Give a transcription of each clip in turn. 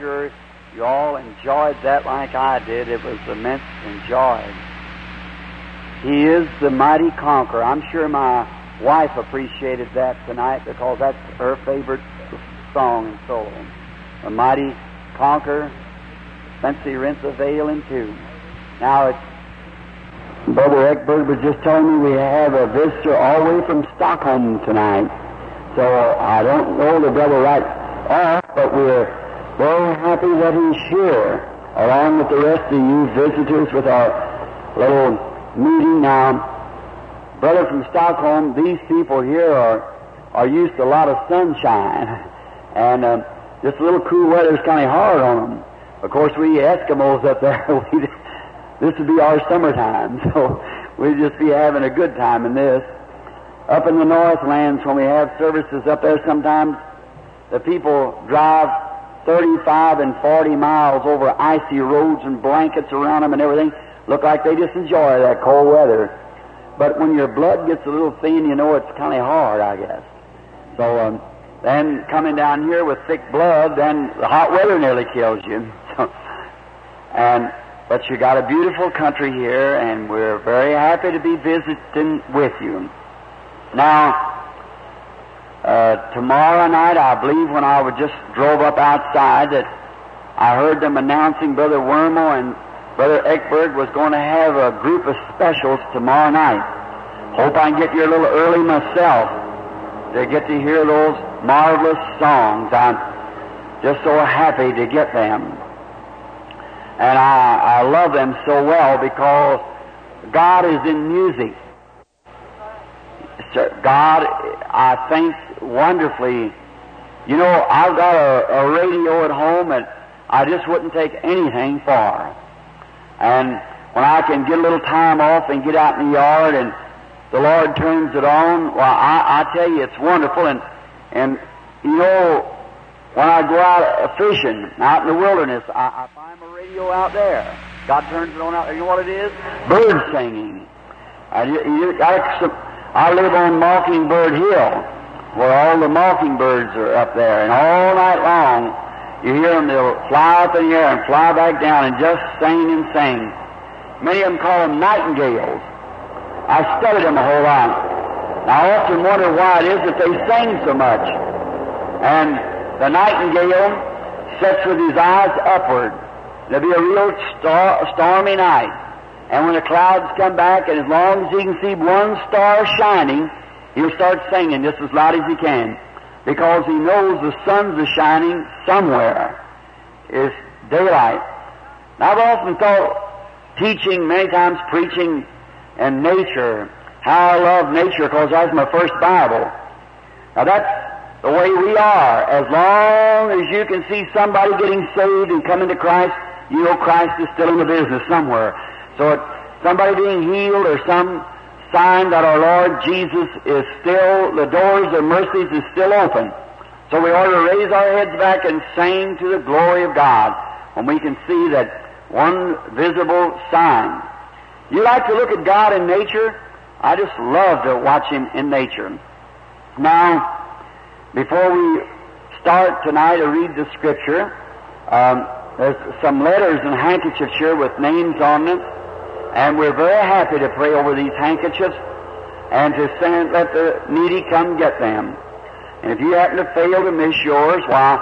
sure you all enjoyed that like I did. It was immense enjoyed. He is the mighty conqueror. I'm sure my wife appreciated that tonight because that's her favorite song and solo. The mighty conqueror, fancy rinse a veil in two. Now it's Brother Eckberg was just telling me we have a visitor all the way from Stockholm tonight. So uh, I don't know the brother right off, but we're very happy that he's here, along with the rest of you visitors with our little meeting now. Brother from Stockholm, these people here are, are used to a lot of sunshine, and uh, this little cool weather is kind of hard on them. Of course, we Eskimos up there, this would be our summertime, so we'd just be having a good time in this. Up in the Northlands, when we have services up there, sometimes the people drive 35 and 40 miles over icy roads and blankets around them and everything. Look like they just enjoy that cold weather. But when your blood gets a little thin, you know it's kind of hard, I guess. So um, then coming down here with thick blood, then the hot weather nearly kills you. And but you got a beautiful country here, and we're very happy to be visiting with you. Now, uh, tomorrow night, I believe when I just drove up outside that I heard them announcing Brother Wormel and Brother Eckberg was going to have a group of specials tomorrow night. Hope I can get here a little early myself to get to hear those marvelous songs. I'm just so happy to get them. And I, I love them so well because God is in music. God, I think, wonderfully. You know, I've got a, a radio at home and I just wouldn't take anything for. And when I can get a little time off and get out in the yard and the Lord turns it on, well, I, I tell you, it's wonderful. And, and, you know, when I go out fishing, out in the wilderness, I, I find my radio out there. God turns it on out there. You know what it is? Bird singing. I, you, I, I live on Mockingbird Hill, where all the mockingbirds are up there, and all night long you hear them. They'll fly up in the air and fly back down and just sing and sing. Many of them call them nightingales. I studied them a whole lot. I often wonder why it is that they sing so much. And the nightingale sits with his eyes upward. There'll be a real star, stormy night. And when the clouds come back, and as long as he can see one star shining, he'll start singing just as loud as he can. Because he knows the sun's a shining somewhere. It's daylight. Now, I've often thought teaching, many times preaching, and nature, how I love nature because that's my first Bible. Now that's the way we are. As long as you can see somebody getting saved and coming to Christ, you know Christ is still in the business somewhere. So somebody being healed or some sign that our Lord Jesus is still, the doors of mercies is still open. So we ought to raise our heads back and sing to the glory of God when we can see that one visible sign. You like to look at God in nature? I just love to watch Him in nature. Now, before we start tonight to read the Scripture, um, there's some letters and handkerchiefs here with names on them, and we're very happy to pray over these handkerchiefs and to send, let the needy come get them. And if you happen to fail to miss yours, why,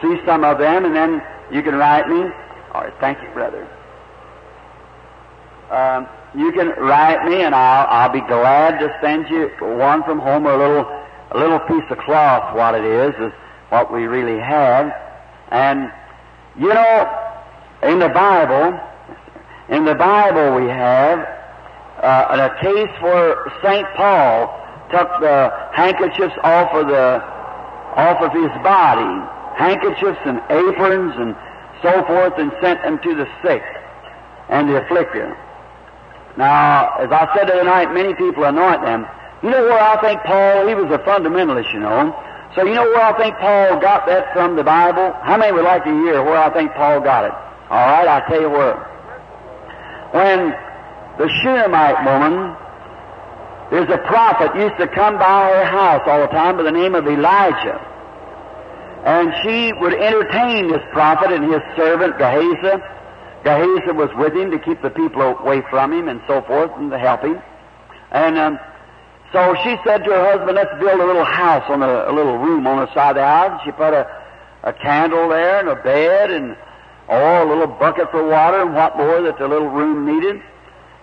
see some of them, and then you can write me. All right, thank you, brother. Um, you can write me, and I'll, I'll be glad to send you one from home or a little a little piece of cloth, what it is, is what we really have. And, you know, in the Bible, in the Bible we have uh, a case where St. Paul took the handkerchiefs off of the, off of his body, handkerchiefs and aprons and so forth, and sent them to the sick and the afflicted. Now, as I said the other night, many people anoint them. You know where I think Paul, he was a fundamentalist, you know. So you know where I think Paul got that from the Bible? How many would like to hear where I think Paul got it? All right, I'll tell you where. When the Shunammite woman, there's a prophet used to come by her house all the time by the name of Elijah. And she would entertain this prophet and his servant Gehazi. Gehazi was with him to keep the people away from him and so forth and to help him. And um, so she said to her husband, let's build a little house on a, a little room on the side of the house. She put a, a candle there and a bed and oh, a little bucket for water and what more that the little room needed.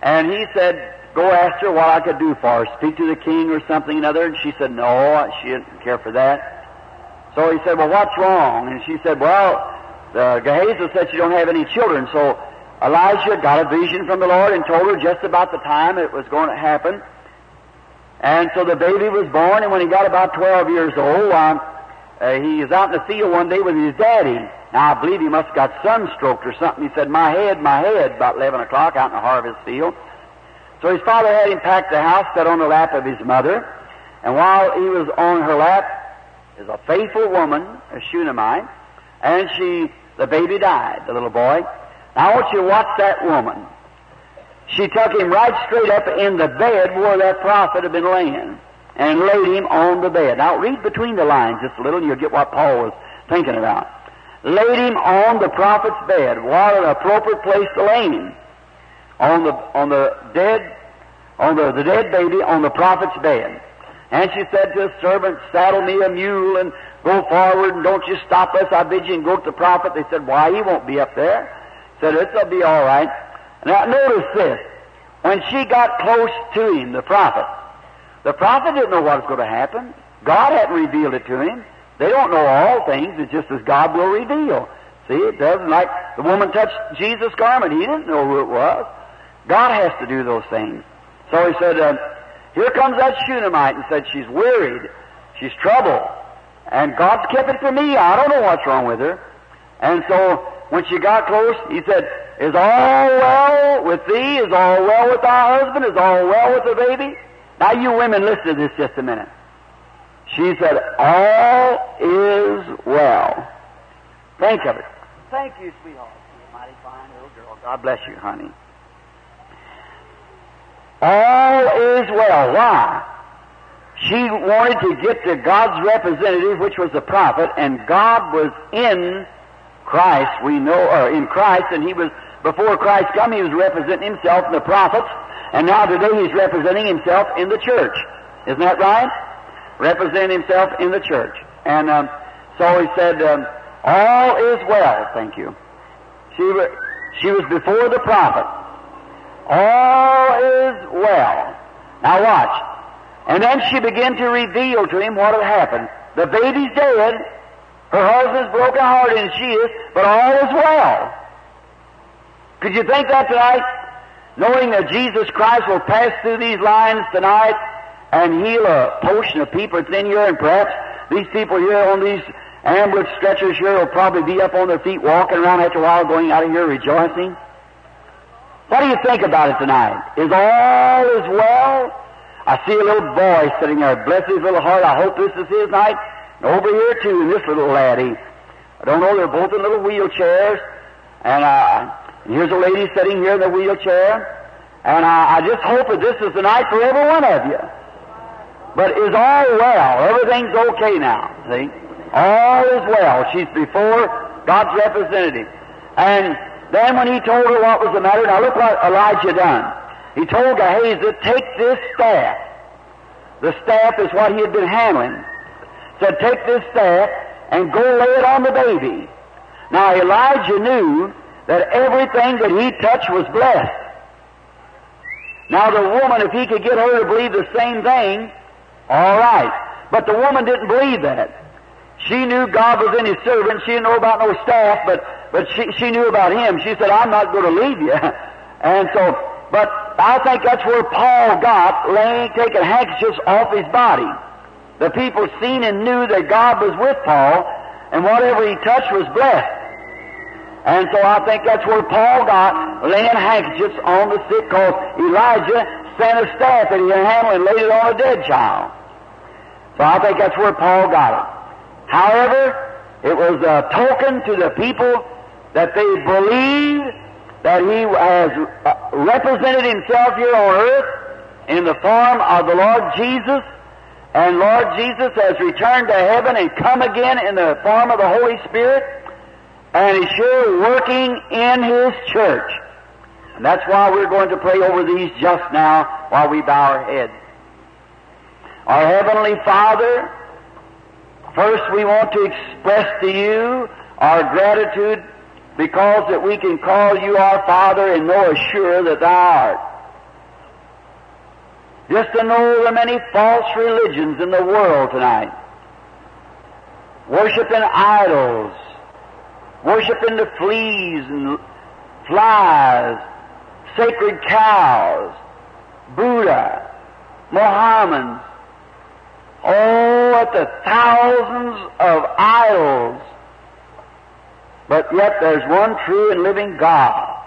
And he said, go ask her what I could do for her, speak to the king or something another. And she said, no, she didn't care for that. So he said, well, what's wrong? And she said, well, the Gehazi said she don't have any children. So Elijah got a vision from the Lord and told her just about the time it was going to happen. And so the baby was born, and when he got about 12 years old, uh, uh, he was out in the field one day with his daddy. Now, I believe he must have got sunstroke or something. He said, my head, my head, about 11 o'clock out in the harvest field. So his father had him pack the house, sat on the lap of his mother, and while he was on her lap, is a faithful woman, a Shunammite, and she, the baby died, the little boy. Now I want you to watch that woman. She took him right straight up in the bed where that prophet had been laying and laid him on the bed. Now read between the lines just a little and you'll get what Paul was thinking about. Laid him on the prophet's bed. What an appropriate place to lay him. On the, on the dead, on the, the dead baby on the prophet's bed. And she said to his servant, saddle me a mule and go forward and don't you stop us. I bid you and go to the prophet. They said, why, he won't be up there. Said, it'll be all right. Now notice this. When she got close to him, the prophet, the prophet didn't know what was going to happen. God hadn't revealed it to him. They don't know all things. It's just as God will reveal. See, it doesn't like the woman touched Jesus' garment. He didn't know who it was. God has to do those things. So he said, uh, here comes that Shunammite and said she's wearied. She's troubled. And God's kept it from me. I don't know what's wrong with her. And so when she got close, he said, is all well with thee? Is all well with thy husband? Is all well with the baby? Now you women listen to this just a minute. She said, all is well. Think of it. Thank you, sweetheart. You're a mighty fine little girl. God bless you, honey. All is well. Why? She wanted to get to God's representative, which was the prophet, and God was in Christ, we know, or in Christ, and he was, before Christ come, he was representing himself in the prophets, and now today he's representing himself in the church. Isn't that right? Representing himself in the church. And um, so he said, um, all is well, thank you. She, she was before the prophet. All is well. Now watch. And then she began to reveal to him what had happened. The baby's dead. Her husband's broken hearted, and she is, but all is well. Could you think that tonight? Knowing that Jesus Christ will pass through these lines tonight and heal a portion of people that's in here, and perhaps these people here on these ambulance stretchers here will probably be up on their feet walking around after a while going out of here rejoicing. What do you think about it tonight? Is all is well? I see a little boy sitting there. Bless his little heart. I hope this is his night. Over here too, this little laddie. I don't know, they're both in little wheelchairs. And, uh, here's a lady sitting here in the wheelchair. And uh, I just hope that this is the night for every one of you. But is all well. Everything's okay now, see? All is well. She's before God's representative. And then when he told her what was the matter, now look what Elijah done. He told Gehazi, take this staff. The staff is what he had been handling said, Take this staff and go lay it on the baby. Now Elijah knew that everything that he touched was blessed. Now the woman, if he could get her to believe the same thing, all right. But the woman didn't believe that. She knew God was in his servant. She didn't know about no staff, but, but she, she knew about him. She said, I'm not going to leave you. and so, but I think that's where Paul got laying, taking handkerchiefs off his body. The people seen and knew that God was with Paul, and whatever he touched was blessed. And so I think that's where Paul got laying handkerchiefs on the sick, because Elijah sent a staff that he handled and laid it on a dead child. So I think that's where Paul got it. However, it was a token to the people that they believed that he has uh, represented himself here on earth in the form of the Lord Jesus And Lord Jesus has returned to heaven and come again in the form of the Holy Spirit, and He's sure working in His church. And that's why we're going to pray over these just now while we bow our heads. Our Heavenly Father, first we want to express to you our gratitude because that we can call you our Father and know assure that thou art. Just to know the many false religions in the world tonight. Worshipping idols, worshipping the fleas and flies, sacred cows, Buddha, Mohammed, oh, at the thousands of idols. But yet there's one true and living God.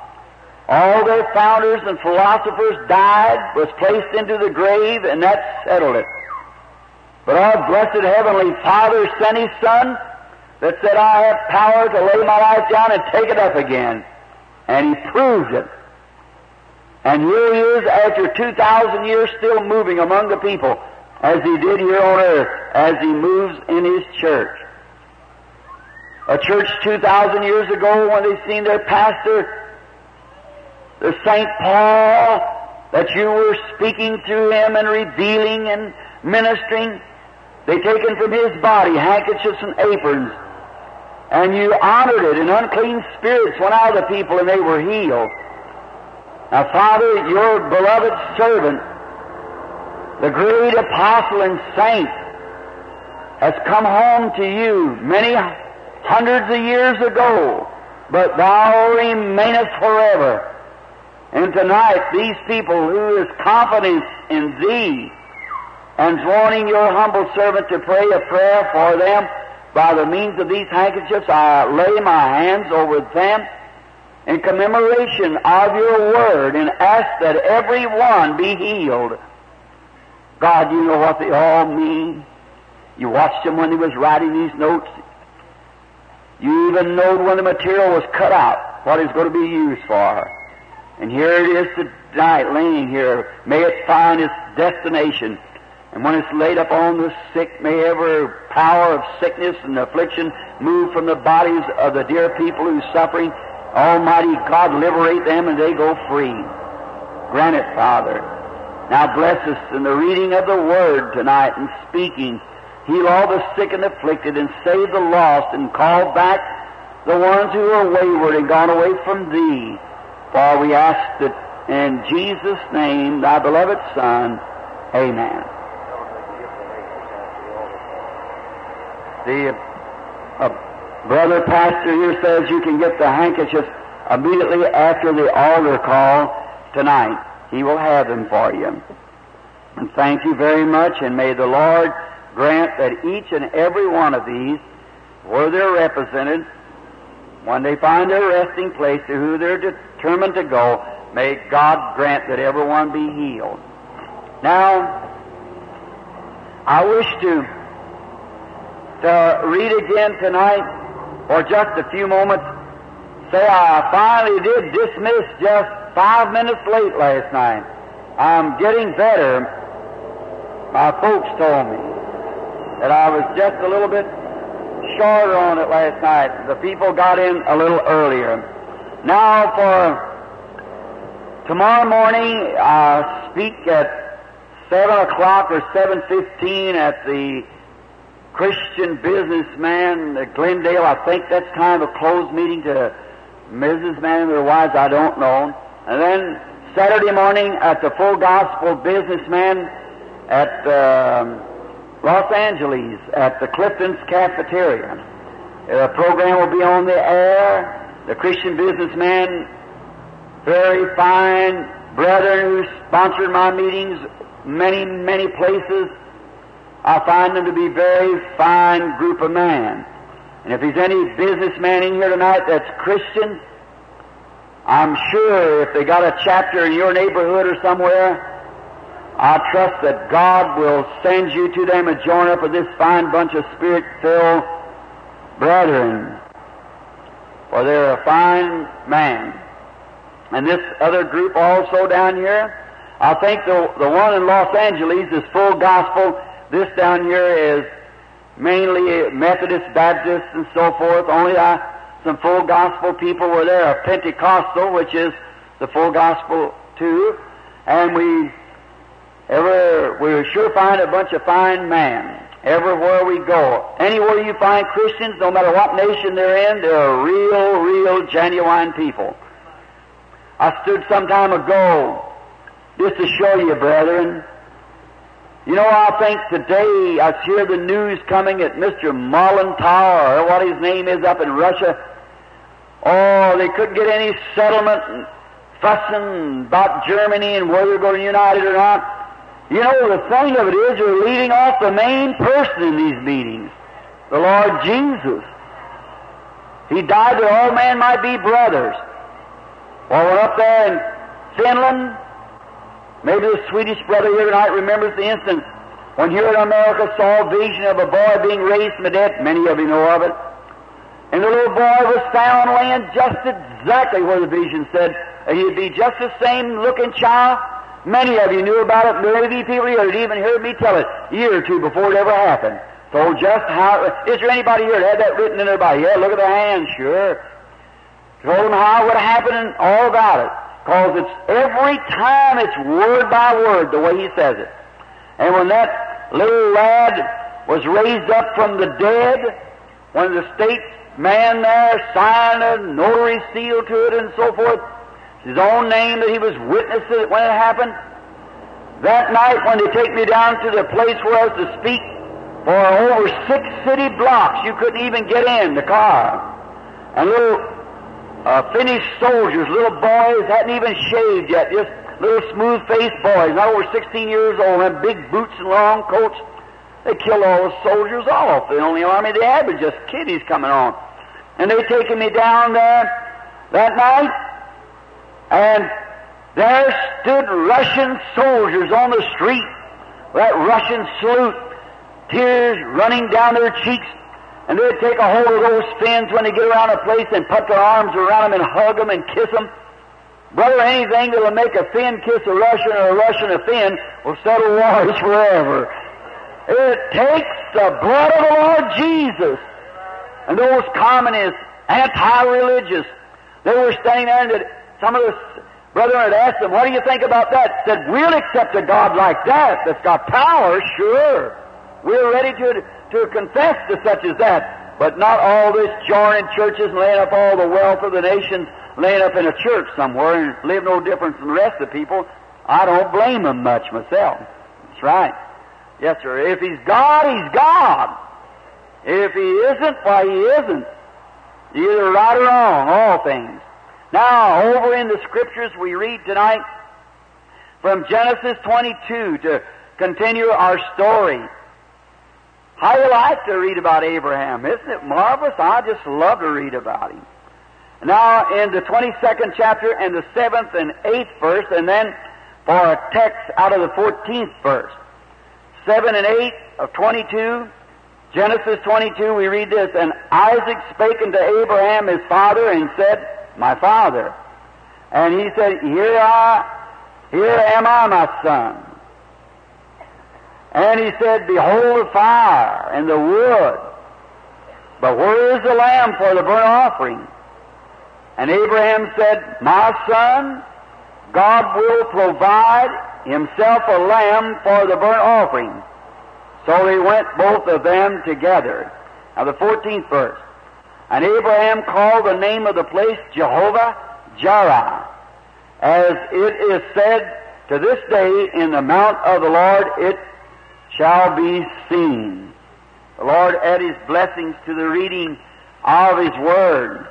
All their founders and philosophers died, was placed into the grave, and that settled it. But our blessed Heavenly Father sent His Son that said, I have power to lay my life down and take it up again. And He proved it. And here He is after 2,000 years still moving among the people as He did here on earth, as He moves in His church. A church 2,000 years ago when they seen their pastor the St. Paul that you were speaking to him and revealing and ministering, they taken from his body handkerchiefs and aprons, and you honored it, and unclean spirits went out of the people and they were healed. Now, Father, your beloved servant, the great apostle and saint, has come home to you many hundreds of years ago, but thou remainest forever. And tonight, these people who is confident in Thee and wanting Your humble servant to pray a prayer for them by the means of these handkerchiefs, I lay my hands over them in commemoration of Your Word and ask that every one be healed. God, you know what they all mean. You watched them when he was writing these notes. You even know when the material was cut out, what it's going to be used for. And here it is tonight, laying here. May it find its destination. And when it's laid upon the sick, may every power of sickness and affliction move from the bodies of the dear people who's suffering. Almighty God, liberate them and they go free. Grant it, Father. Now bless us in the reading of the Word tonight and speaking. Heal all the sick and afflicted and save the lost and call back the ones who are wayward and gone away from Thee. For we ask that in Jesus' name, thy beloved Son, Amen. The uh, brother pastor here says you can get the handkerchiefs immediately after the altar call tonight. He will have them for you. And thank you very much, and may the Lord grant that each and every one of these, where they're represented, when they find their resting place to who they're determined to go, may God grant that everyone be healed. Now, I wish to, to read again tonight, for just a few moments, say I finally did dismiss just five minutes late last night. I'm getting better. My folks told me that I was just a little bit shorter on it last night. The people got in a little earlier. Now for tomorrow morning, I speak at seven o'clock or seven fifteen at the Christian businessman at Glendale. I think that's kind of a closed meeting to businessmen and their wives. I don't know. And then Saturday morning at the Full Gospel businessman at. Um, Los Angeles at the Clifton's Cafeteria. The program will be on the air. The Christian businessman, very fine brethren who sponsored my meetings many, many places. I find them to be very fine group of men. And if there's any businessman in here tonight that's Christian, I'm sure if they got a chapter in your neighborhood or somewhere, I trust that God will send you to them and join up with this fine bunch of spirit-filled brethren. For they're a fine man. And this other group also down here, I think the, the one in Los Angeles is full gospel. This down here is mainly Methodist, Baptist, and so forth. Only uh, some full gospel people were there. Pentecostal, which is the full gospel too, and we ever we sure find a bunch of fine men everywhere we go. Anywhere you find Christians, no matter what nation they're in, they're real, real, genuine people. I stood some time ago just to show you, brethren. You know, I think today I hear the news coming that Mr. Mollentower, or what his name is up in Russia, oh, they couldn't get any settlement and fussing about Germany and whether they're going to unite it or not. You know, the thing of it is, you're leaving off the main person in these meetings, the Lord Jesus. He died that all men might be brothers. Well, we're up there in Finland. Maybe the Swedish brother here tonight remembers the instance when here in America saw a vision of a boy being raised from the dead. Many of you know of it. And the little boy was found laying just exactly where the vision said. He'd be just the same looking child Many of you knew about it. Maybe people here had even heard me tell it a year or two before it ever happened. So just how, is there anybody here that had that written in their Bible? Yeah, look at the hand, sure. Told them how it would happen and all about it. Because it's every time it's word by word the way he says it. And when that little lad was raised up from the dead, when the state man there signed a notary seal to it and so forth, his own name that he was witness to it when it happened. That night when they take me down to the place where I was to speak, for over six city blocks you couldn't even get in the car. And little uh, Finnish soldiers, little boys, hadn't even shaved yet, just little smooth-faced boys, not over 16 years old, and big boots and long coats. They killed all the soldiers off. The only army they had was just kiddies coming on. And they taken me down there that night, and there stood Russian soldiers on the street, that Russian salute, tears running down their cheeks, and they'd take a hold of those Finns when they get around a place and put their arms around them and hug them and kiss them. Brother, anything that'll make a Finn kiss a Russian or a Russian a Finn will settle wars forever. It takes the blood of the Lord Jesus. And those communists, anti-religious, they were standing there and they some of the brethren had asked them, what do you think about that? Said, we'll accept a God like that that's got power, sure. We're ready to, to confess to such as that. But not all this joining churches and laying up all the wealth of the nations, laying up in a church somewhere and live no different from the rest of the people. I don't blame them much myself. That's right. Yes, sir. If he's God, he's God. If he isn't, why he isn't. Either right or wrong, all things. Now, over in the scriptures we read tonight from Genesis 22 to continue our story. How you like to read about Abraham? Isn't it marvelous? I just love to read about him. Now, in the 22nd chapter and the 7th and 8th verse, and then for a text out of the 14th verse. 7 and 8 of 22, Genesis 22, we read this, And Isaac spake unto Abraham his father, and said, my father. And he said, Here I, here am I, my son. And he said, Behold the fire and the wood, but where is the lamb for the burnt offering? And Abraham said, My son, God will provide himself a lamb for the burnt offering. So they went both of them together. Now the 14th verse. And Abraham called the name of the place Jehovah Jireh, as it is said to this day in the mount of the Lord it shall be seen. The Lord add his blessings to the reading of his word.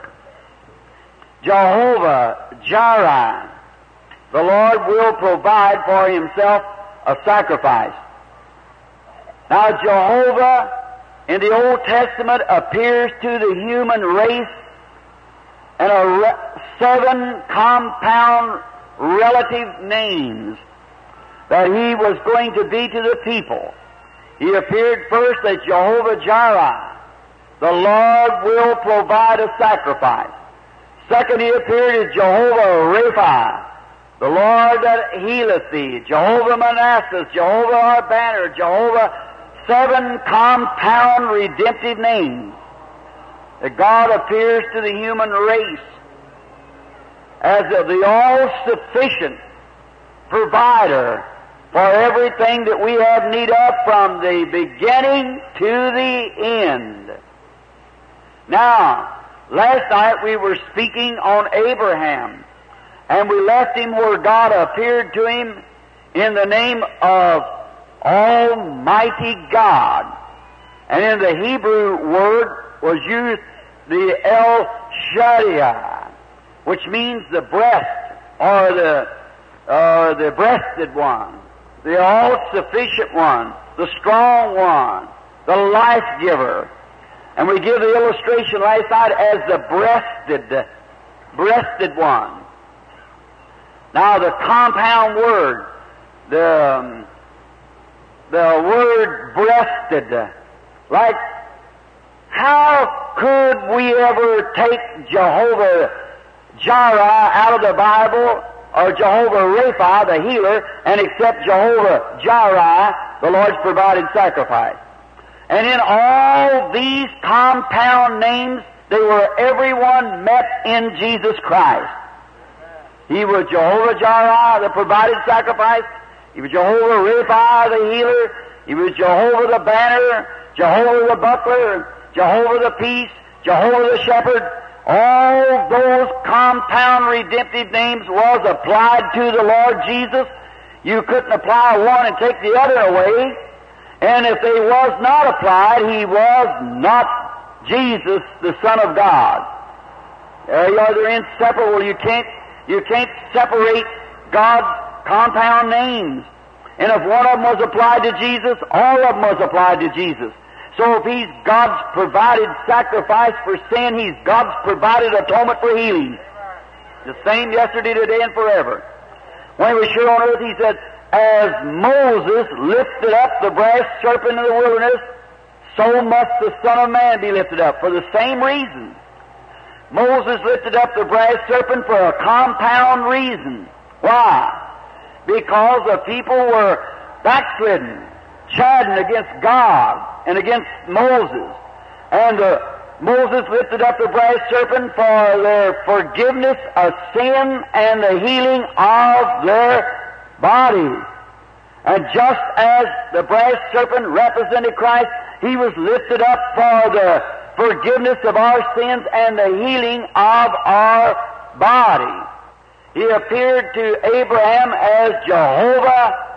Jehovah Jireh, the Lord will provide for himself a sacrifice. Now Jehovah in the Old Testament appears to the human race in a re- seven compound relative names that he was going to be to the people. He appeared first as Jehovah Jireh. The Lord will provide a sacrifice. Second, he appeared as Jehovah Rapha. The Lord that healeth thee. Jehovah Manasseh, Jehovah our banner, Jehovah seven compound redemptive names that God appears to the human race as the all-sufficient provider for everything that we have need of from the beginning to the end. Now, last night we were speaking on Abraham, and we left him where God appeared to him in the name of Almighty God. And in the Hebrew word was used the El Shaddai, which means the breast or the uh, the breasted one, the all-sufficient one, the strong one, the life giver. And we give the illustration last night as the breasted, breasted one. Now the compound word, the, um, the word breasted, like how could we ever take Jehovah Jireh out of the Bible or Jehovah Rapha, the healer, and accept Jehovah Jireh, the Lord's provided sacrifice? And in all these compound names, they were everyone met in Jesus Christ. He was Jehovah Jireh, the provided sacrifice. He was Jehovah Rapha, the healer. He was Jehovah the banner, Jehovah the buckler, Jehovah the peace, Jehovah the shepherd. All those compound redemptive names was applied to the Lord Jesus. You couldn't apply one and take the other away. And if they was not applied, he was not Jesus, the Son of God. There you are, they're inseparable. You can't, you can't separate God's compound names. And if one of them was applied to Jesus, all of them was applied to Jesus. So if He's God's provided sacrifice for sin, He's God's provided atonement for healing. The same yesterday, today, and forever. When He was here on earth, He said, As Moses lifted up the brass serpent in the wilderness, so must the Son of Man be lifted up, for the same reason. Moses lifted up the brass serpent for a compound reason. Why? Because the people were backslidden, chiding against God and against Moses. And uh, Moses lifted up the brass serpent for their forgiveness of sin and the healing of their bodies. And just as the brass serpent represented Christ, he was lifted up for the forgiveness of our sins and the healing of our body. He appeared to Abraham as Jehovah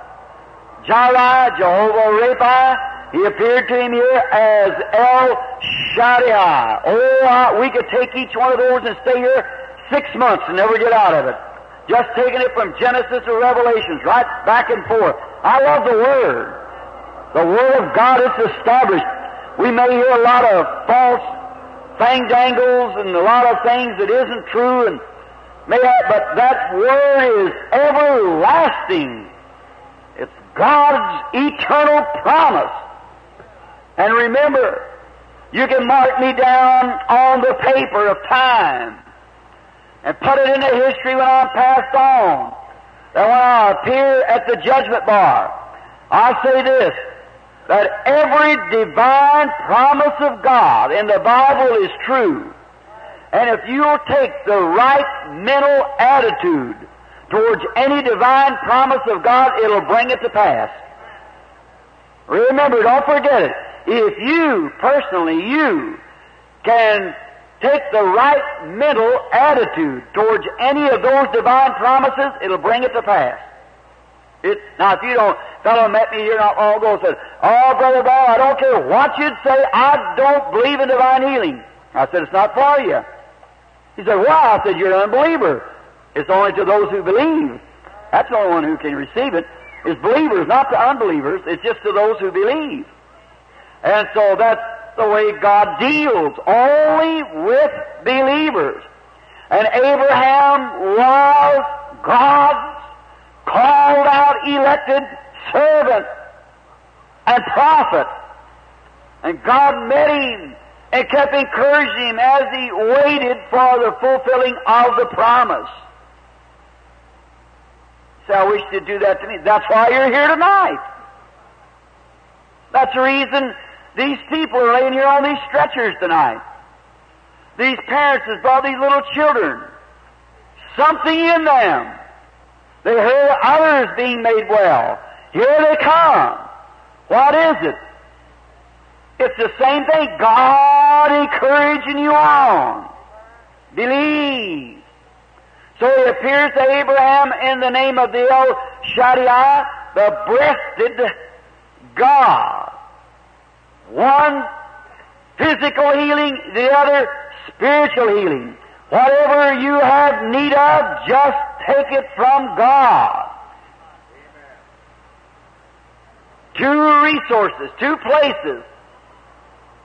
Jireh, Jehovah Rapha, he appeared to him here as El Shaddai. Oh, uh, we could take each one of those and stay here six months and never get out of it. Just taking it from Genesis to Revelations, right back and forth. I love the Word. The Word of God is established. We may hear a lot of false fangdangles and a lot of things that isn't true, and may have, but that Word is everlasting. God's eternal promise. And remember, you can mark me down on the paper of time and put it into history when I'm passed on. That when I appear at the judgment bar, I say this, that every divine promise of God in the Bible is true. And if you'll take the right mental attitude towards any divine promise of God, it'll bring it to pass. Remember, don't forget it. If you, personally, you, can take the right mental attitude towards any of those divine promises, it'll bring it to pass. It, now, if you don't, fellow met me here not long ago and said, Oh, Brother Ball, I don't care what you'd say, I don't believe in divine healing. I said, It's not for you. He said, Why? I said, You're an unbeliever. It's only to those who believe. That's the only one who can receive it. It's believers, not to unbelievers. It's just to those who believe. And so that's the way God deals, only with believers. And Abraham was God's called out, elected servant and prophet. And God met him and kept encouraging him as he waited for the fulfilling of the promise. So I wish you'd do that to me. That's why you're here tonight. That's the reason these people are laying here on these stretchers tonight. These parents has brought these little children. Something in them. They heard others being made well. Here they come. What is it? It's the same thing. God encouraging you on. Believe. So he appears to Abraham in the name of the El Shaddai, the breasted God. One physical healing, the other spiritual healing. Whatever you have need of, just take it from God. Two resources, two places.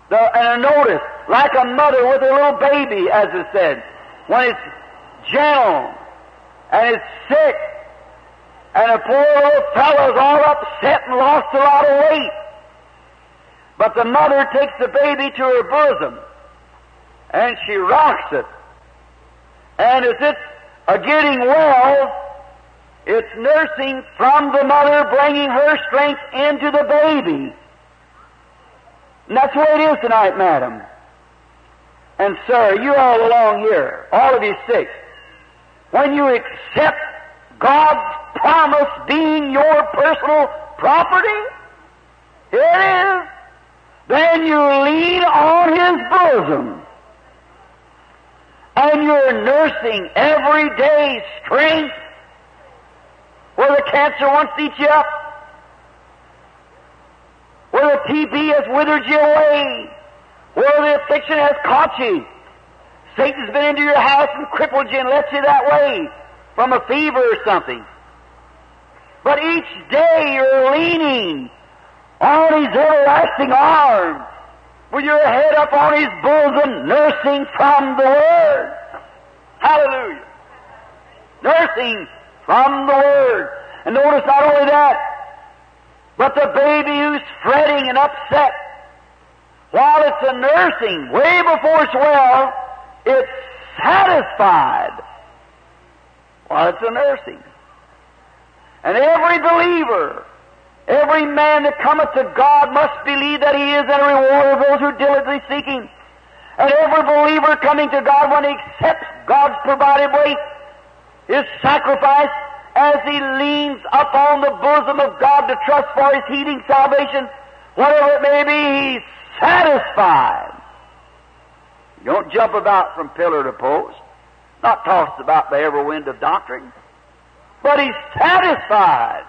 The, and notice, like a mother with a little baby, as it said, when it's gentle and it's sick, and a poor old fellow's all upset and lost a lot of weight. But the mother takes the baby to her bosom and she rocks it. And as it's a getting well, it's nursing from the mother, bringing her strength into the baby. And that's the way it is tonight, madam. And sir, you all along here, all of you six, when you accept God's promise being your personal property, it is, then you lean on His bosom. And you're nursing every day strength. Where the cancer once eat you up, where the TB has withered you away, where the affliction has caught you. Satan's been into your house and crippled you and left you that way from a fever or something. But each day you're leaning on His everlasting arms with your head up on His bosom, nursing from the Word. Hallelujah. Nursing from the Word. And notice not only that, but the baby who's fretting and upset, while it's a nursing, way before it's well, it's satisfied while it's a nursing. And every believer Every man that cometh to God must believe that He is a reward of those who diligently seek Him. And every believer coming to God, when he accepts God's provided way, His sacrifice, as he leans upon the bosom of God to trust for his healing salvation, whatever it may be, he's satisfied. You don't jump about from pillar to post, not tossed about by every wind of doctrine, but he's satisfied.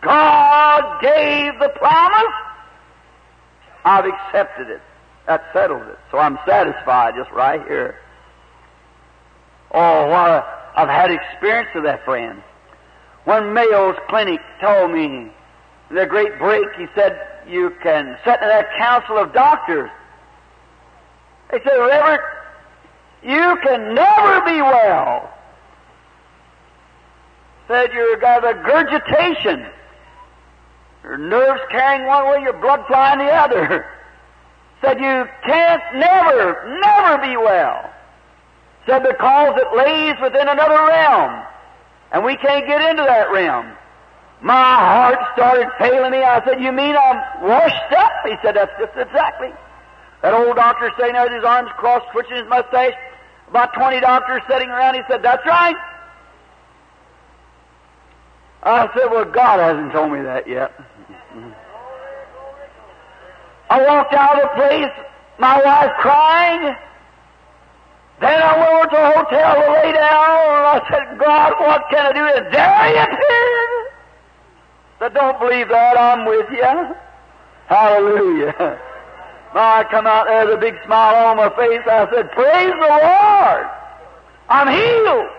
God gave the promise. I've accepted it. That settles it. So I'm satisfied just right here. Oh, I've had experience of that, friend. When Mayo's Clinic told me the great break, he said, you can sit in that council of doctors. They said, Reverend, you can never be well. Said you've got a gurgitation. Your nerves carrying one way, your blood flying the other. Said you can't never, never be well. Said because it lays within another realm. And we can't get into that realm. My heart started failing me. I said, you mean I'm washed up? He said, that's just exactly. That old doctor sitting there with his arms crossed, twitching his mustache. About 20 doctors sitting around. He said, that's right. I said, well, God hasn't told me that yet. I walked out of the place, my wife crying. Then I went over to a hotel to lay down, and I said, God, what can I do? And there he appeared. Said, don't believe that, I'm with you. Hallelujah. I come out there with a big smile on my face. I said, praise the Lord. I'm healed.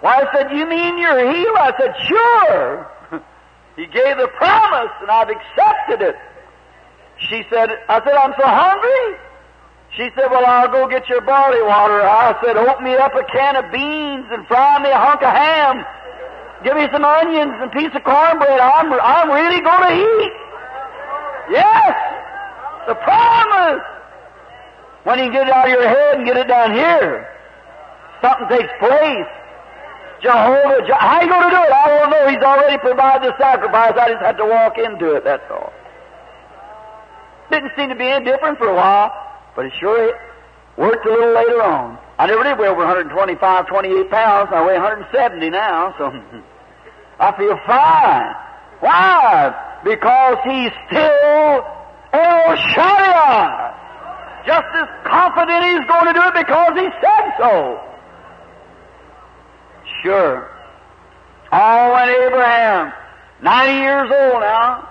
Why, I said, you mean you're healed? I said, sure. he gave the promise, and I've accepted it. She said, I said, I'm so hungry. She said, well, I'll go get your barley water. I said, open me up a can of beans and fry me a hunk of ham. Give me some onions and a piece of cornbread. I'm, I'm really going to eat. Yes! The promise! When you get it out of your head and get it down here, something takes place. Jehovah, how are you going to do it? I don't know. He's already provided the sacrifice. I just had to walk into it, that's all. Didn't seem to be any different for a while, but it sure worked a little later on. I never did weigh over 125, 28 pounds. I weigh 170 now, so I feel fine. Why? Because he's still Oh, El Shaddai. Just as confident he's going to do it because he said so. Sure. Oh, when Abraham, 90 years old now,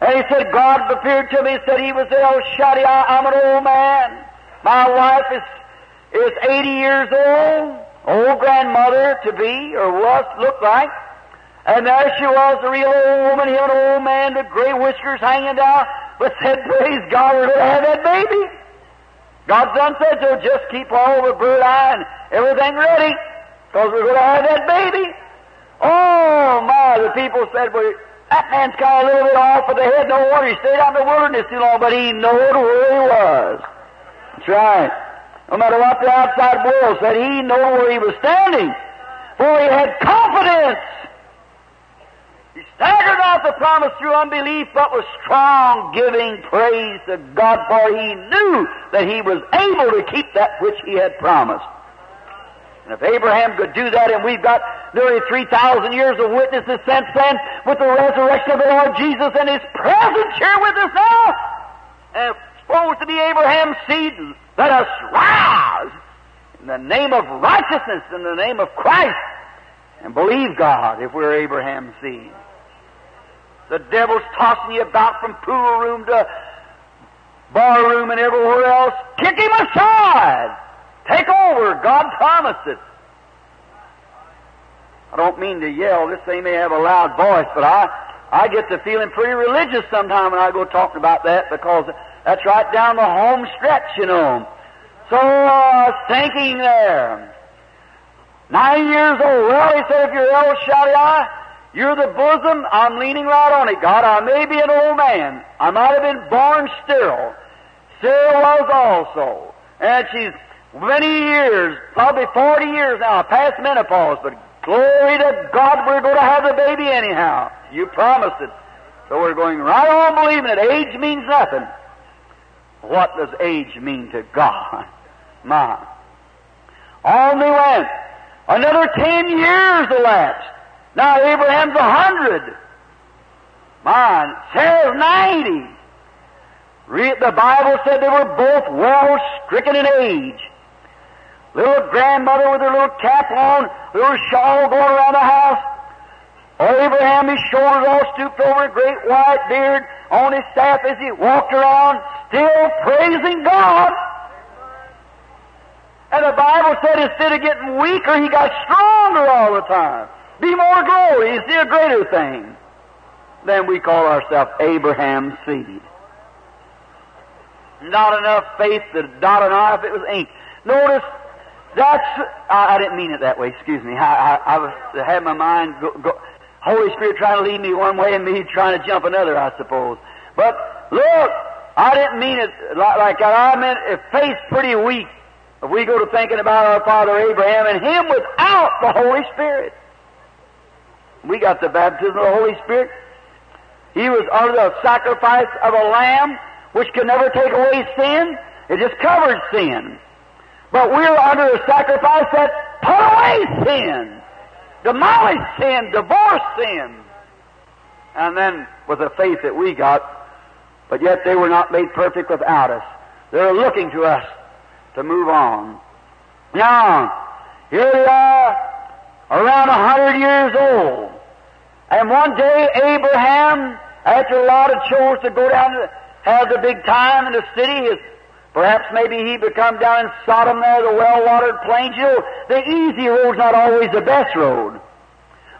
and he said, God appeared to me and said he was El Shaddai. I'm an old man. My wife is, is 80 years old, old grandmother to be, or was, looked like. And there she was, the real old woman, him an old man, the gray whiskers hanging down, but said, praise God, we're going to have that baby. God's done said so, just keep all the birdseye and everything ready, because we're going to have that baby. Oh my, the people said, well, that man's kind of a little bit off of the head. No wonder he stayed out in the wilderness too long, but he knowed where he was. That's right. No matter what the outside world said, he knew where he was standing. For he had confidence. He staggered off the promise through unbelief, but was strong, giving praise to God, for he knew that he was able to keep that which he had promised. And if Abraham could do that, and we've got nearly 3,000 years of witnesses since then, with the resurrection of the Lord Jesus and His presence here with us now, and supposed to be Abraham's seed, let us rise in the name of righteousness, in the name of Christ, and believe God if we're Abraham's seed. The devil's tossing you about from pool room to bar room and everywhere else. Kick him aside! Take over. God promised it. I don't mean to yell. This thing may have a loud voice, but I, I get to feeling pretty religious sometime when I go talking about that because that's right down the home stretch, you know. So, uh, thinking there. Nine years old. Well, he said, if you're El Shaddai, you're the bosom. I'm leaning right on it, God. I may be an old man. I might have been born sterile. Sarah was also. And she's many years, probably 40 years now, past menopause, but glory to God, we're going to have the baby anyhow. You promised it. So we're going right on believing it. Age means nothing. What does age mean to God? My. On they went. Another ten years elapsed. Now Abraham's a hundred. Mine. Sarah's ninety. The Bible said they were both well stricken in age. Little grandmother with her little cap on, little shawl going around the house. Abraham, his shoulders all stooped over, a great white beard on his staff as he walked around, still praising God. And the Bible said instead of getting weaker, he got stronger all the time. Be more glory. You see a greater thing. Then we call ourselves Abraham's seed. Not enough faith to dot an I if it was ink. Notice that's, I, I, didn't mean it that way, excuse me. I, I, I was, I had my mind go, go, Holy Spirit trying to lead me one way and me trying to jump another, I suppose. But look, I didn't mean it like, like that. I meant if faith's pretty weak, if we go to thinking about our father Abraham and him without the Holy Spirit. We got the baptism of the Holy Spirit. He was under the sacrifice of a lamb which can never take away sin. It just covered sin. But we're under a sacrifice that put away sin, demolished sin, divorced sin. And then with the faith that we got, but yet they were not made perfect without us. They're looking to us to move on. Now, here are, around a hundred years old. And one day Abraham, after a lot of chores to go down to have the big time in the city, Perhaps maybe he would come down in Sodom there, the well-watered plains. You know, the easy road's not always the best road.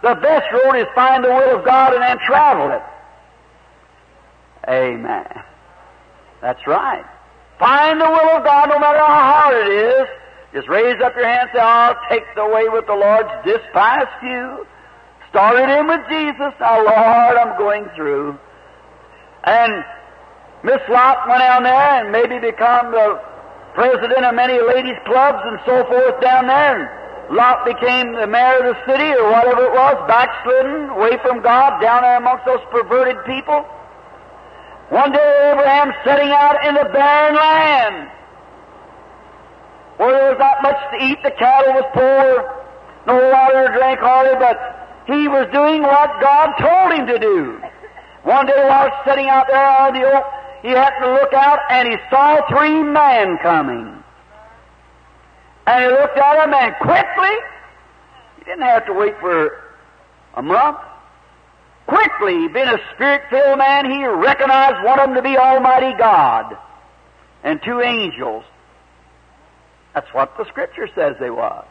The best road is find the will of God and then travel it. Amen. That's right. Find the will of God no matter how hard it is. Just raise up your hand and say, I'll take the way with the Lord's despised few. Started in with Jesus. Now, Lord, I'm going through. And Miss Lot went down there and maybe become the president of many ladies' clubs and so forth down there. And Lot became the mayor of the city or whatever it was, backslidden, away from God, down there amongst those perverted people. One day Abraham setting out in the barren land where there was not much to eat, the cattle was poor, no water to drink hardly, but he was doing what God told him to do. One day while sitting out there on the oak, he happened to look out and he saw three men coming. And he looked at them and quickly, he didn't have to wait for a month. Quickly, being a spirit-filled man, he recognized one of them to be Almighty God and two angels. That's what the Scripture says they was.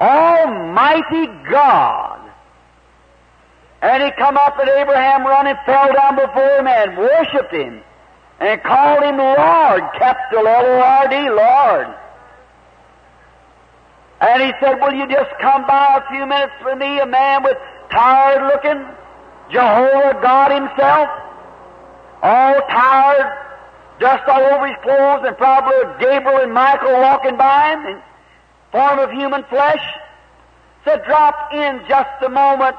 Almighty God. And he come up and Abraham run and fell down before him and worshipped him and called him Lord, capital L-O-R-D, Lord. And he said, will you just come by a few minutes for me, a man with tired looking, Jehovah God himself, all tired, dust all over his clothes, and probably Gabriel and Michael walking by him in form of human flesh. Said, drop in just a moment,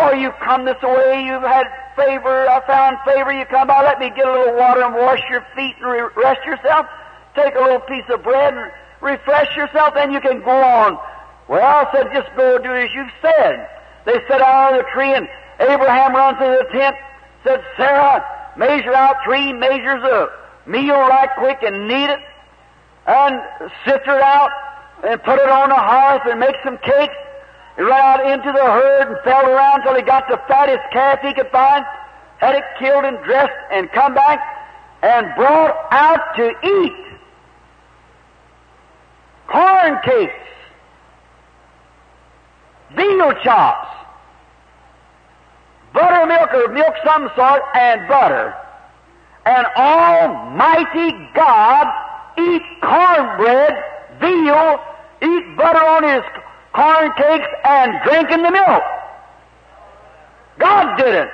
or you've come this way, you've had favor, I found favor, you come by, let me get a little water and wash your feet and re- rest yourself. Take a little piece of bread and refresh yourself, then you can go on. Well, I said, just go do as you've said. They sat out on the tree and Abraham runs into the tent, said, Sarah, measure out three measures of meal right quick and knead it, and sift it out, and put it on the hearth and make some cakes. He ran out into the herd and fell around till he got the fattest calf he could find, had it killed and dressed, and come back and brought out to eat. Corn cakes, veal chops, buttermilk or milk some sort, and butter. And Almighty God eat cornbread, veal, eat butter on his corn cakes, and drinking the milk. God did it.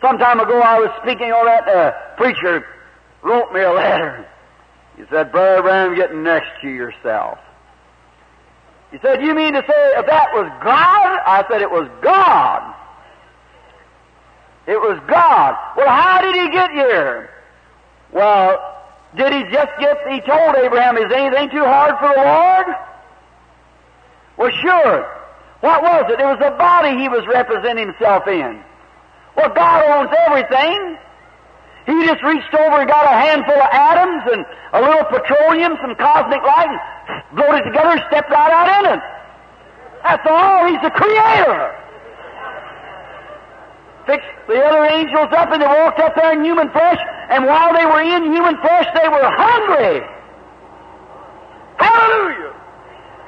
Some time ago I was speaking on that uh, preacher wrote me a letter. He said, Brother Branham, get next to yourself. He said, You mean to say if that was God? I said, It was God. It was God. Well, how did he get here? Well, did he just get, he told Abraham, is anything too hard for the Lord? Well, sure. What was it? It was the body he was representing himself in. Well, God owns everything. He just reached over and got a handful of atoms and a little petroleum, some cosmic light, and blowed it together and stepped right out in it. That's all. He's the creator. Fixed the other angels up and they walked up there in human flesh, and while they were in human flesh, they were hungry. Hallelujah!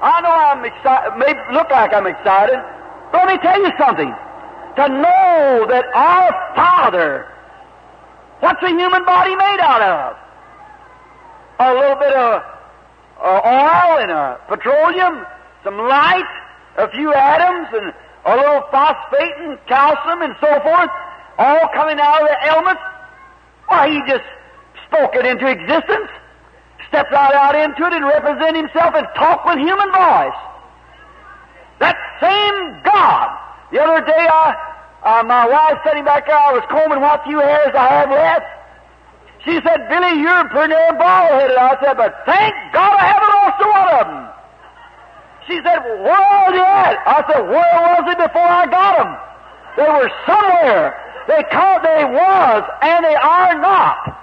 I know I'm excited, may look like I'm excited, but let me tell you something. To know that our Father What's a human body made out of? A little bit of uh, oil and a petroleum, some light, a few atoms, and a little phosphate and calcium and so forth, all coming out of the elements. Why, he just spoke it into existence, stepped right out into it and represent himself and talked with human voice. That same God. The other day I uh, my wife sitting back there, I was combing what few hairs I had left. She said, Billy, you're pretty near bald-headed. I said, but thank God I haven't lost one of them. She said, where are you at? I said, where was it before I got them? They were somewhere. They called, they was, and they are not.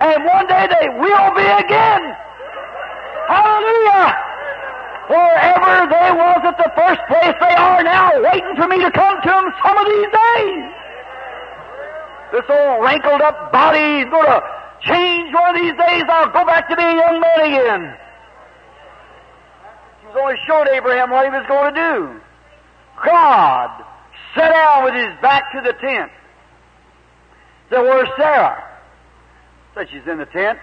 And one day they will be again. Hallelujah! Wherever they was at the first place, they are now waiting for me to come to them some of these days. This old wrinkled up body is going to change one of these days. I'll go back to being a young man again. He was only showed Abraham what he was going to do. God sat down with his back to the tent. Said, where's Sarah? Said she's in the tent.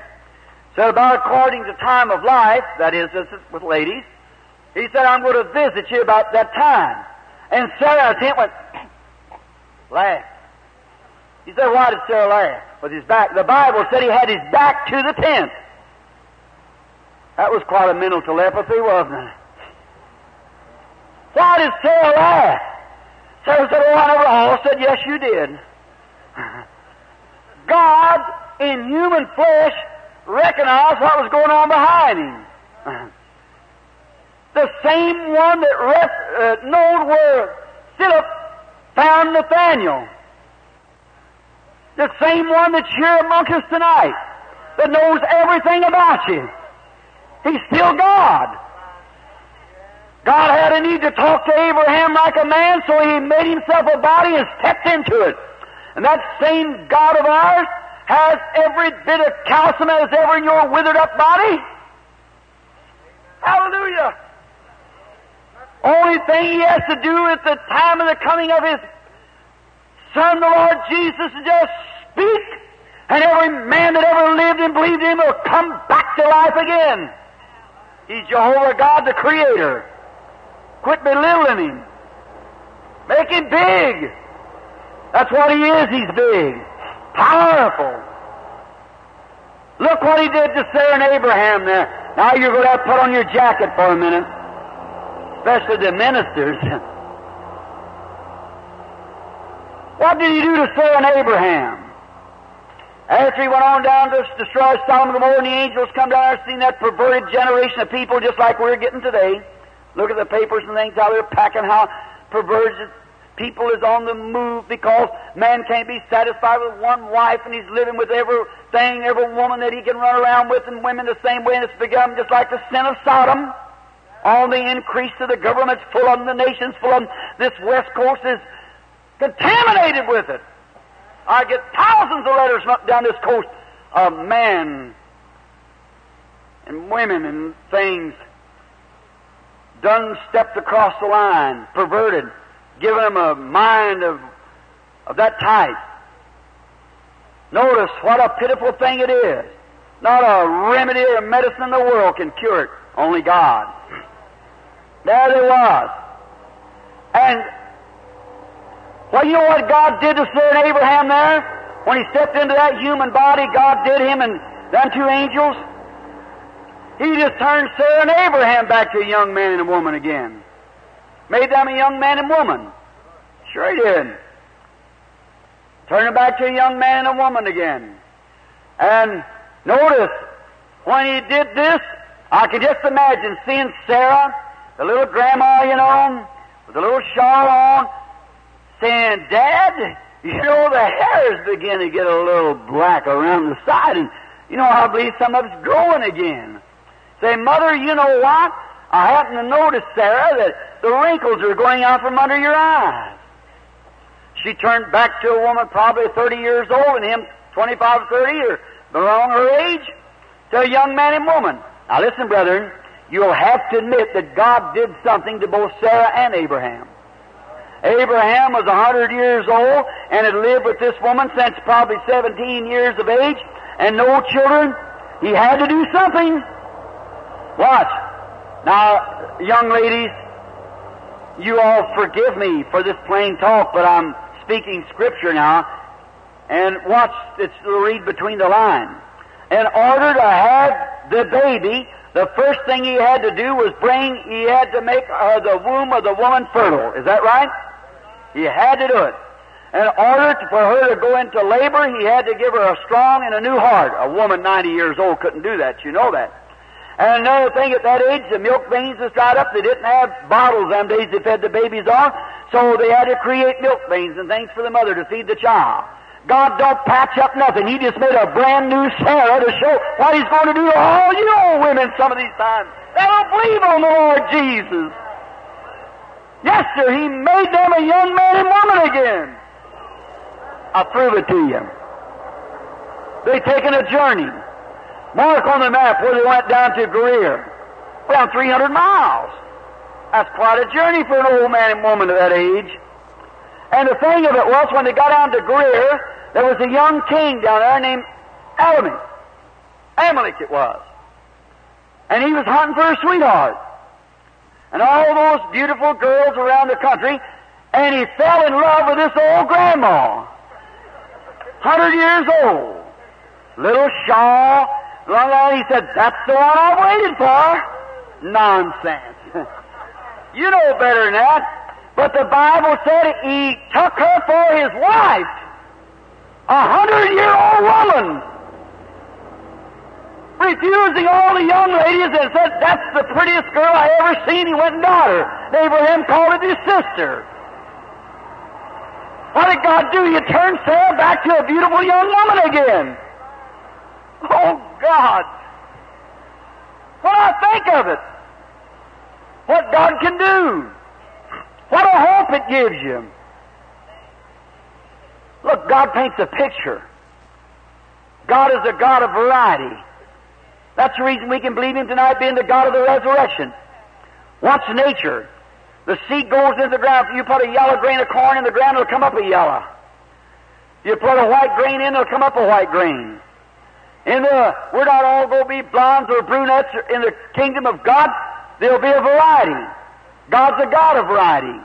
Said about according to time of life, that is, this is with ladies, he said, I'm going to visit you about that time. And Sarah, tent went, laughed. He said, why did Sarah laugh? With his back. The Bible said he had his back to the tent. That was quite a mental telepathy, wasn't it? Why did Sarah laugh? Sarah said, oh, I never all said, yes, you did. in human flesh recognized what was going on behind him. The same one that rep, uh, knowed where Philip found Nathaniel. The same one that's here amongst us tonight that knows everything about you. He's still God. God had a need to talk to Abraham like a man, so he made himself a body and stepped into it. And that same God of ours has every bit of calcium as ever in your withered up body. Hallelujah. Only thing he has to do at the time of the coming of his Son, the Lord Jesus, is just speak, and every man that ever lived and believed in him will come back to life again. He's Jehovah God, the Creator. Quit belittling him. Make him big. That's what he is. He's big. Powerful. Look what he did to Sarah and Abraham there. Now you're going to have to put on your jacket for a minute. Especially the ministers. what did he do to Sarah and Abraham? After he went on down to destroy Sodom and Gomorrah, and the angels come down there, seen that perverted generation of people just like we're getting today. Look at the papers and things how they're packing, how perverted people is on the move because man can't be satisfied with one wife and he's living with everything, every woman that he can run around with and women the same way and it's become just like the sin of Sodom. On the increase of the government's full them, the nation's full them. This West Coast is contaminated with it. I get thousands of letters from up down this coast of men and women and things done stepped across the line, perverted, given them a mind of, of that type. Notice what a pitiful thing it is. Not a remedy or medicine in the world can cure it. Only God. There they was. And well, you know what God did to Sir Abraham there? When he stepped into that human body, God did him and them two angels. He just turned Sarah and Abraham back to a young man and a woman again. Made them a young man and woman. Sure he did. Turned them back to a young man and a woman again. And notice, when he did this, I can just imagine seeing Sarah, the little grandma, you know, with a little shawl on, saying, Dad, you know, the hair is beginning to get a little black around the side, and you know, I believe some of it's growing again. Say, Mother, you know what? I happen to notice, Sarah, that the wrinkles are going out from under your eyes. She turned back to a woman probably 30 years old, and him 25 or 30, or around her age, to a young man and woman. Now listen, brethren, you'll have to admit that God did something to both Sarah and Abraham. Abraham was a hundred years old and had lived with this woman since probably 17 years of age and no children. He had to do something. Watch. Now, young ladies, you all forgive me for this plain talk, but I'm speaking scripture now. And watch, it's read between the lines. In order to have the baby, the first thing he had to do was bring, he had to make uh, the womb of the woman fertile. Is that right? He had to do it. In order to, for her to go into labor, he had to give her a strong and a new heart. A woman 90 years old couldn't do that. You know that. And another thing, at that age, the milk veins was dried up. They didn't have bottles them days they fed the babies on, so they had to create milk veins and things for the mother to feed the child. God don't patch up nothing. He just made a brand new Sarah to show what He's going to do to all you old women some of these times. They don't believe on the Lord Jesus. Yes, sir, He made them a young man and woman again. I'll prove it to you. They've taken a journey. Mark on the map where they went down to Gerar. Around 300 miles. That's quite a journey for an old man and woman of that age. And the thing of it was, when they got down to Gerar, there was a young king down there named Amalek. Amalek it was. And he was hunting for a sweetheart. And all those beautiful girls around the country, and he fell in love with this old grandma. Hundred years old. Little shawl, long on, he said, that's the one I've waited for. Nonsense. you know better than that. But the Bible said he took her for his wife. A hundred year old woman. refusing all the young ladies and said, That's the prettiest girl I ever seen. He went and got her. Abraham called it his sister. What did God do? He turned Sarah back to a beautiful young woman again. Oh, God. When I think of it, what God can do, what a hope it gives you. Look, God paints a picture. God is a God of variety. That's the reason we can believe Him tonight being the God of the resurrection. Watch nature. The seed goes into the ground. You put a yellow grain of corn in the ground, it'll come up a yellow. You put a white grain in, it'll come up a white grain. In the, we're not all going to be blondes or brunettes in the kingdom of God. There'll be a variety. God's a God of variety.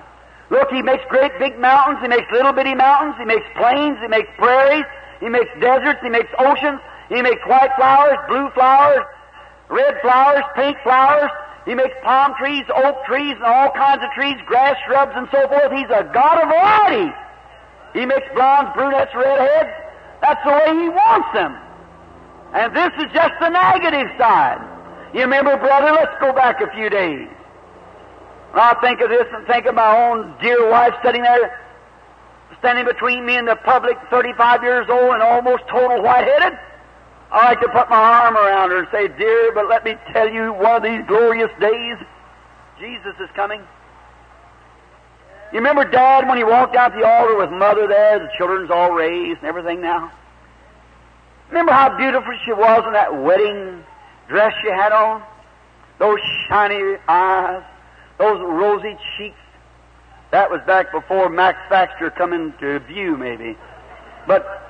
Look, He makes great big mountains. He makes little bitty mountains. He makes plains. He makes prairies. He makes deserts. He makes oceans. He makes white flowers, blue flowers, red flowers, pink flowers. He makes palm trees, oak trees, and all kinds of trees, grass, shrubs, and so forth. He's a God of variety. He makes blondes, brunettes, redheads. That's the way He wants them. And this is just the negative side. You remember, brother, let's go back a few days. I think of this and think of my own dear wife sitting there, standing between me and the public, 35 years old and almost total white-headed. I like to put my arm around her and say, Dear, but let me tell you, one of these glorious days, Jesus is coming. You remember Dad when he walked out the altar with Mother there, the children's all raised and everything now? Remember how beautiful she was in that wedding dress she had on? Those shiny eyes, those rosy cheeks. That was back before Max Factor come into view, maybe. But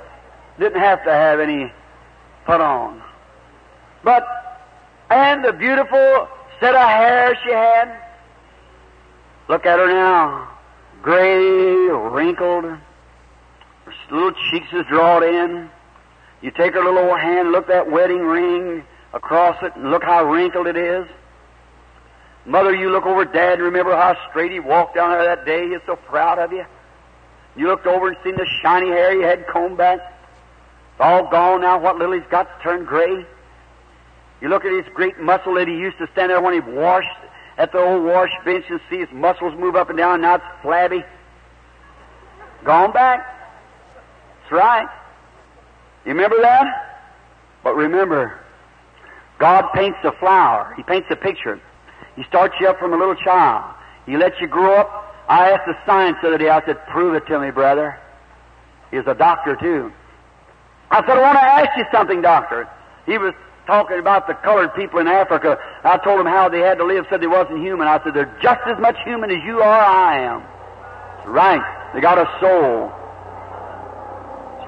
didn't have to have any put on. But, and the beautiful set of hair she had. Look at her now. Gray, wrinkled. Her little cheeks is drawn in. You take her little old hand, look at that wedding ring across it, and look how wrinkled it is. Mother, you look over Dad and remember how straight he walked down there that day. He's so proud of you. You looked over and seen the shiny hair he had combed back. It's all gone now. What little he's got turned gray. You look at his great muscle that he used to stand there when he washed at the old wash bench and see his muscles move up and down. Now it's flabby. Gone back. That's right. You remember that? But remember, God paints a flower. He paints a picture. He starts you up from a little child. He lets you grow up. I asked the science the other day, I said, prove it to me, brother. He's a doctor, too. I said, I want to ask you something, doctor. He was talking about the colored people in Africa. I told him how they had to live, said they wasn't human. I said, they're just as much human as you are, I am. Right. They got a soul.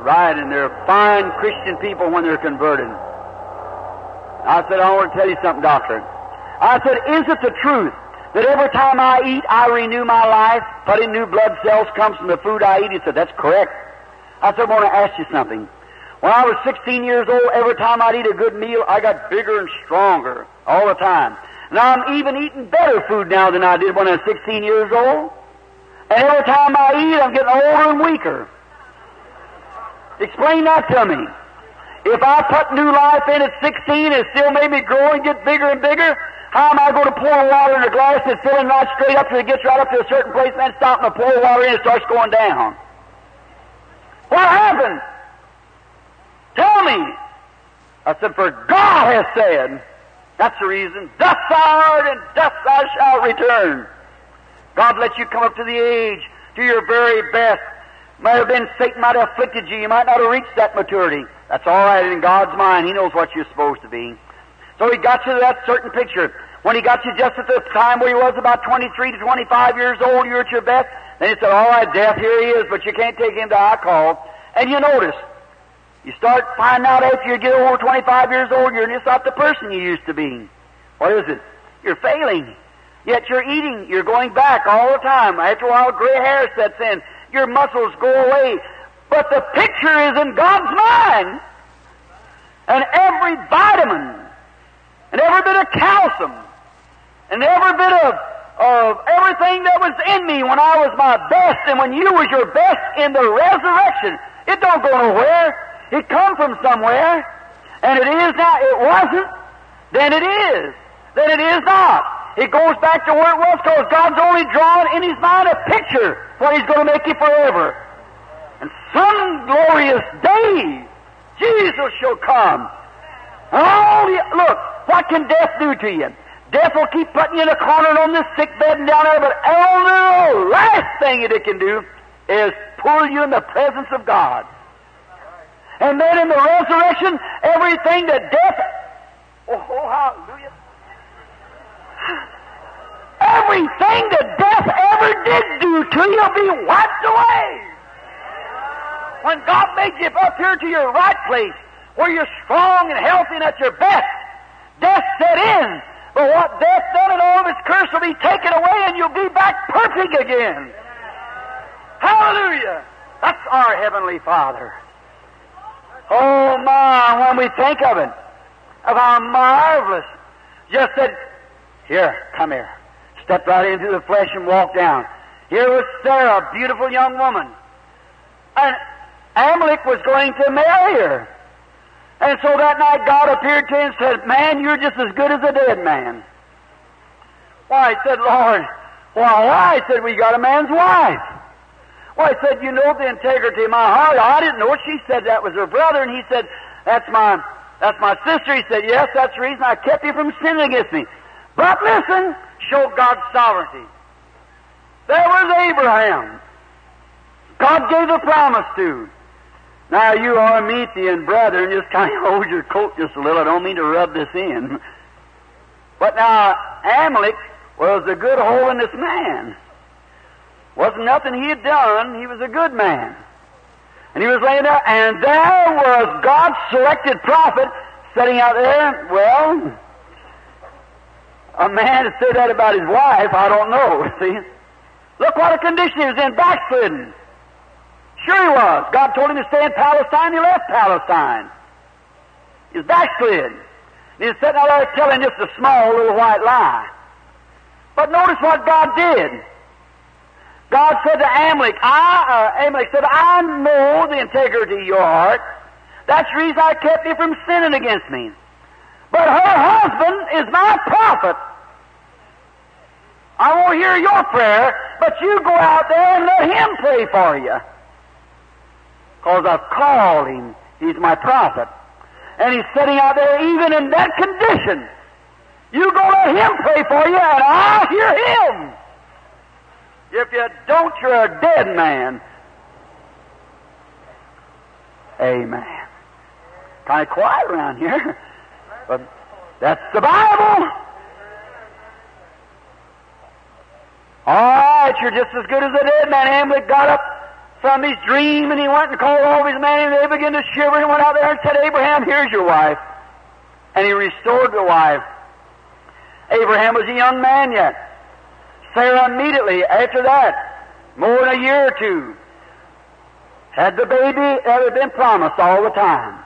Right, and they're fine Christian people when they're converted. I said, I want to tell you something, doctor. I said, is it the truth that every time I eat, I renew my life, putting new blood cells comes from the food I eat? He said, that's correct. I said, I want to ask you something. When I was 16 years old, every time I'd eat a good meal, I got bigger and stronger all the time. Now I'm even eating better food now than I did when I was 16 years old. And every time I eat, I'm getting older and weaker. Explain that to me. If I put new life in at 16, it still made me grow and get bigger and bigger. How am I going to pour water in a glass that's filling right straight up till it gets right up to a certain place and then stop and pour water in and it starts going down? What happened? Tell me. I said, for God has said, that's the reason, thus thou art and thus thou shalt return. God let you come up to the age, to your very best. Might have been Satan might have afflicted you. You might not have reached that maturity. That's all right in God's mind. He knows what you're supposed to be. So he got you to that certain picture. When he got you just at the time where you was about 23 to 25 years old, you're at your best. Then he said, all right, death, here he is, but you can't take him to I call. And you notice, you start finding out after you get over 25 years old, you're just not the person you used to be. What is it? You're failing. Yet you're eating. You're going back all the time. After a while, gray hair sets in. Your muscles go away. But the picture is in God's mind. And every vitamin, and every bit of calcium, and every bit of, of everything that was in me when I was my best, and when you was your best in the resurrection, it don't go nowhere. It come from somewhere. And it is now. It wasn't. Then it is. Then it is not. It goes back to where it was because God's only drawn in His mind a picture what He's going to make you forever. And some glorious day, Jesus shall come. Oh, look, what can death do to you? Death will keep putting you in a corner on this sick bed and down there, but the last thing that it can do is pull you in the presence of God. And then in the resurrection, everything that death, oh, oh hallelujah. Everything that death ever did do to you will be wiped away. When God made you up here to your right place, where you're strong and healthy and at your best, death set in. But what death done and all of its curse will be taken away and you'll be back perfect again. Hallelujah! That's our Heavenly Father. Oh my, when we think of it, of how marvelous. Just said, here, come here. Stepped right into the flesh and walked down. Here was Sarah, a beautiful young woman. And Amalek was going to marry her. And so that night God appeared to him and said, Man, you're just as good as a dead man. Why, said, Lord, why, why? Said, We got a man's wife. I said, you know the integrity of my heart. I didn't know. She said that was her brother, and he said, that's my, that's my sister. He said, yes, that's the reason I kept you from sinning against me. But listen, show God's sovereignty. There was Abraham. God gave the promise to. Now you Arminian brethren, just kind of hold your coat just a little. I don't mean to rub this in. But now Amalek was a good holiness man. Wasn't nothing he had done. He was a good man. And he was laying there, and there was God's selected prophet sitting out there. Well, a man to say that about his wife, I don't know. See? Look what a condition he was in, backslidden. Sure he was. God told him to stay in Palestine, he left Palestine. He's was backslid. He was sitting out there telling just a small little white lie. But notice what God did. God said to Amalek, I, uh, Amalek said, I know the integrity of your heart. That's the reason I kept you from sinning against me. But her husband is my prophet. I won't hear your prayer, but you go out there and let him pray for you. Because I've called him. He's my prophet. And he's sitting out there even in that condition. You go let him pray for you, and I'll hear him. If you don't, you're a dead man. Amen. Kind of quiet around here, but that's the Bible. All right, you're just as good as a dead man. Hamlet got up from his dream and he went and called all his men and they began to shiver and went out there and said, Abraham, here's your wife. And he restored the wife. Abraham was a young man yet. Sarah immediately after that, more than a year or two, had the baby that had been promised all the time.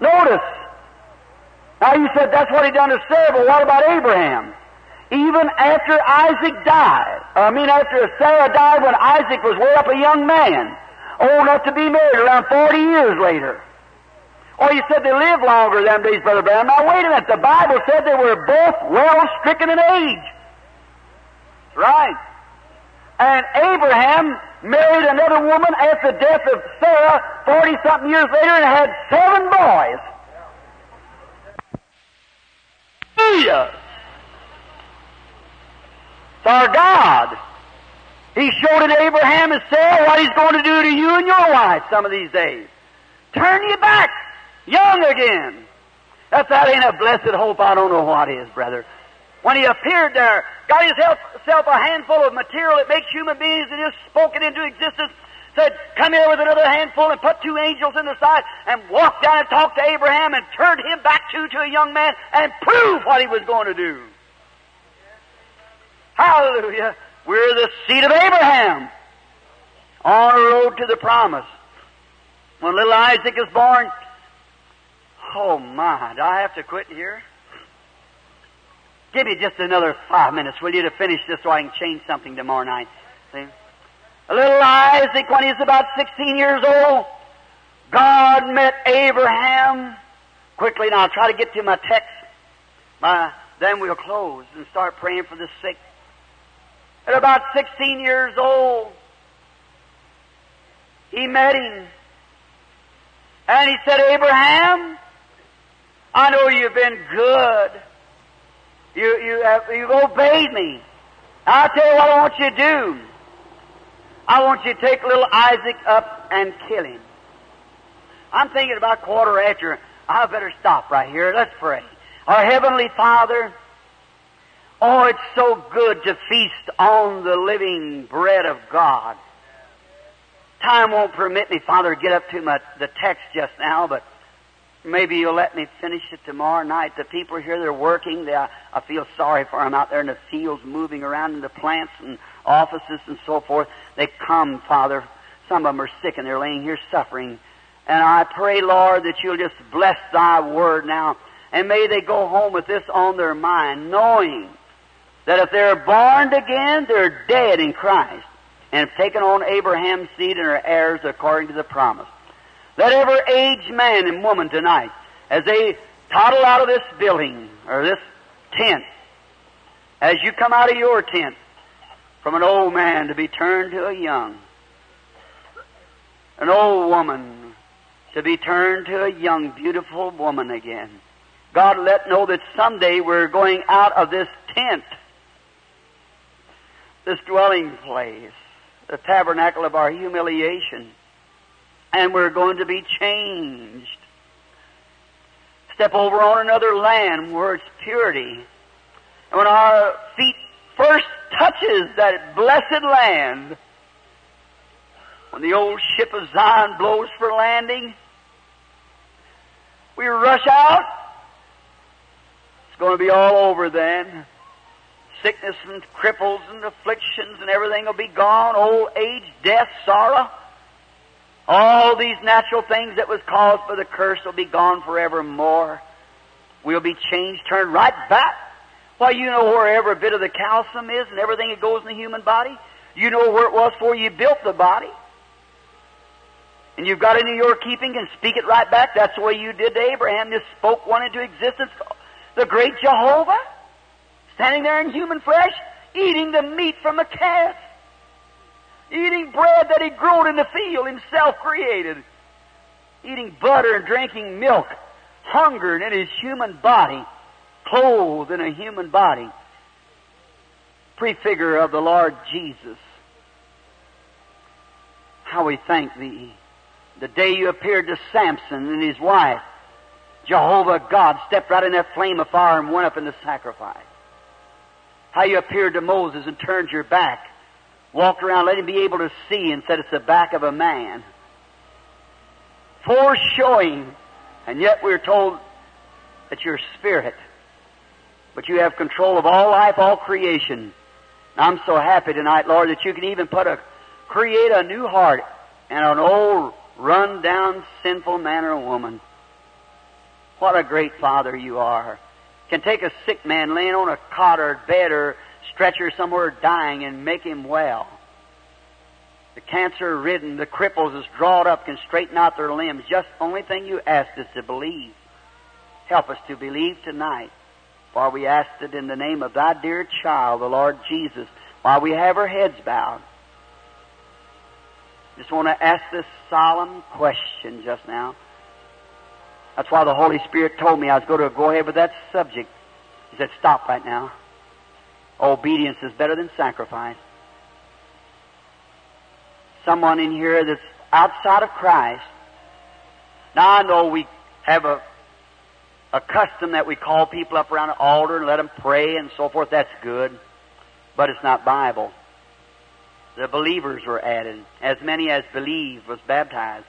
Notice. Now you said that's what he done to Sarah, but what about Abraham? Even after Isaac died, I mean after Sarah died when Isaac was way up a young man, old enough to be married around 40 years later. Oh, you said they lived longer than these, Brother Branham. Now wait a minute, the Bible said they were both well stricken in age. Right. And Abraham married another woman after the death of Sarah 40 something years later and had seven boys. Hallelujah. Our God. He showed it Abraham and Sarah what he's going to do to you and your wife some of these days. Turn you back, young again. That's that ain't a blessed hope. I don't know what is, brother. When he appeared there, got himself a handful of material that makes human beings and just spoke it into existence, said, come here with another handful and put two angels in the side and walk down and talk to Abraham and turned him back to, to a young man and prove what he was going to do. Hallelujah. We're the seed of Abraham on a road to the promise. When little Isaac is born, oh my, do I have to quit here? Give me just another five minutes, will you, to finish this so I can change something tomorrow night. See? A little Isaac, when he's about 16 years old, God met Abraham quickly, and I'll try to get to my text. My, then we'll close and start praying for the sick. At about 16 years old, he met him. And he said, Abraham, I know you've been good. You, you have, you've obeyed me. I'll tell you what I want you to do. I want you to take little Isaac up and kill him. I'm thinking about quarter after. I better stop right here. Let's pray. Our Heavenly Father, oh, it's so good to feast on the living bread of God. Time won't permit me, Father, to get up to my, the text just now, but maybe you'll let me finish it tomorrow night. The people here, they're working. They, I, I feel sorry for them out there in the fields, moving around in the plants and offices and so forth. They come, Father. Some of them are sick and they're laying here suffering. And I pray, Lord, that you'll just bless thy word now. And may they go home with this on their mind, knowing that if they're born again, they're dead in Christ and have taken on Abraham's seed and are heirs according to the promise. Let every aged man and woman tonight, as they toddle out of this building or this tent, as you come out of your tent, from an old man to be turned to a young, an old woman to be turned to a young, beautiful woman again. God let know that someday we're going out of this tent, this dwelling place, the tabernacle of our humiliation, and we're going to be changed. Step over on another land where it's purity. And when our feet first touches that blessed land, when the old ship of Zion blows for landing, we rush out. It's going to be all over then. Sickness and cripples and afflictions and everything will be gone. Old age, death, sorrow. All these natural things that was caused by the curse will be gone forevermore. We'll be changed, turned right back. Why, you know where every bit of the calcium is and everything that goes in the human body. You know where it was before you built the body. And you've got it in your keeping and speak it right back. That's the way you did to Abraham. Just spoke one into existence. The great Jehovah, standing there in human flesh, eating the meat from a calf eating bread that he grew in the field, himself created, eating butter and drinking milk, hungered in his human body, clothed in a human body, prefigure of the Lord Jesus. How we thank thee. The day you appeared to Samson and his wife, Jehovah God stepped right in that flame of fire and went up in the sacrifice. How you appeared to Moses and turned your back walked around, let him be able to see, and said it's the back of a man. Foreshowing, and yet we're told that you're spirit, but you have control of all life, all creation. I'm so happy tonight, Lord, that you can even put a create a new heart and an old run down sinful man or woman. What a great Father you are. Can take a sick man laying on a cot or bed or stretcher somewhere dying and make him well. The cancer ridden, the cripples is drawed up, can straighten out their limbs. Just the only thing you ask is to believe. Help us to believe tonight. For we ask it in the name of thy dear child, the Lord Jesus, while we have our heads bowed. Just want to ask this solemn question just now. That's why the Holy Spirit told me I was going to go ahead with that subject. He said, stop right now. Obedience is better than sacrifice. Someone in here that's outside of Christ. Now I know we have a, a custom that we call people up around an altar and let them pray and so forth. That's good. But it's not Bible. The believers were added. As many as believed was baptized.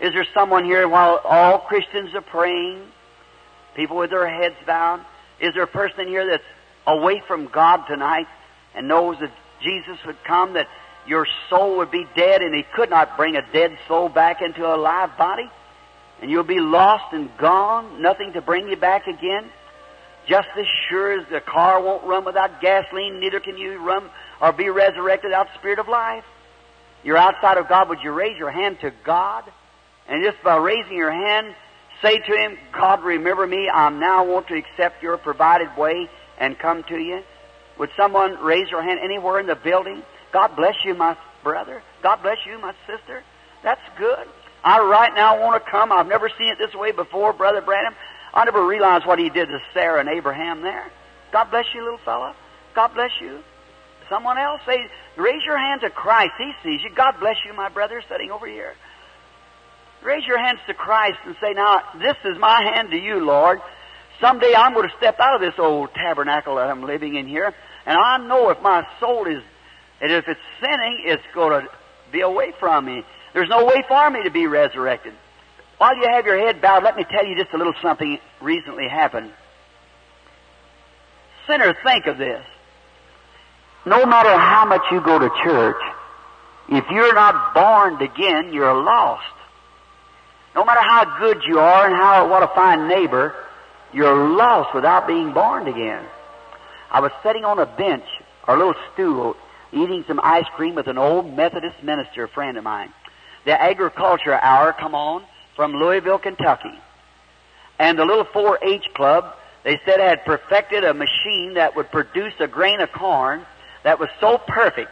Is there someone here while all Christians are praying, people with their heads bowed? Is there a person in here that's away from God tonight and knows that Jesus would come, that your soul would be dead and He could not bring a dead soul back into a live body? And you'll be lost and gone, nothing to bring you back again? Just as sure as the car won't run without gasoline, neither can you run or be resurrected without the Spirit of life. You're outside of God, would you raise your hand to God? And just by raising your hand, Say to him, God, remember me. I now want to accept your provided way and come to you. Would someone raise their hand anywhere in the building? God bless you, my brother. God bless you, my sister. That's good. I right now want to come. I've never seen it this way before, Brother Branham. I never realized what he did to Sarah and Abraham there. God bless you, little fella. God bless you. Someone else say, raise your hand to Christ. He sees you. God bless you, my brother, sitting over here. Raise your hands to Christ and say, now, this is my hand to you, Lord. Someday I'm going to step out of this old tabernacle that I'm living in here, and I know if my soul is, and if it's sinning, it's going to be away from me. There's no way for me to be resurrected. While you have your head bowed, let me tell you just a little something recently happened. Sinner, think of this. No matter how much you go to church, if you're not born again, you're lost. No matter how good you are and how what a fine neighbor, you're lost without being born again. I was sitting on a bench or a little stool eating some ice cream with an old Methodist minister, a friend of mine. The agriculture hour come on from Louisville, Kentucky. And the little 4-H club, they said had perfected a machine that would produce a grain of corn that was so perfect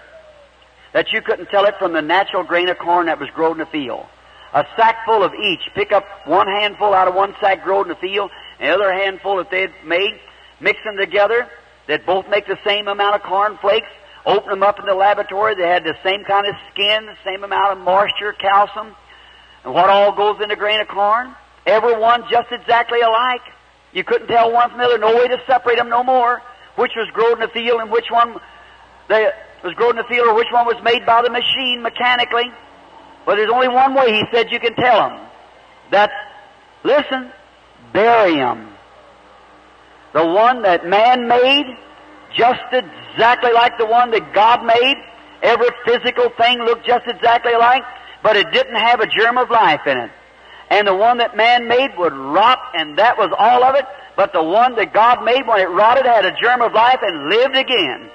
that you couldn't tell it from the natural grain of corn that was grown in the field. A sack full of each. Pick up one handful out of one sack grown in the field, and the other handful that they'd made, mix them together. They'd both make the same amount of corn flakes. Open them up in the laboratory. They had the same kind of skin, the same amount of moisture, calcium, and what all goes in a grain of corn. Every one just exactly alike. You couldn't tell one from the other. No way to separate them no more. Which was grown in the field and which one they, was grown in the field or which one was made by the machine mechanically. But there's only one way, he said, you can tell them. That, listen, barium. The one that man made, just exactly like the one that God made. Every physical thing looked just exactly alike, but it didn't have a germ of life in it. And the one that man made would rot, and that was all of it. But the one that God made, when it rotted, had a germ of life and lived again.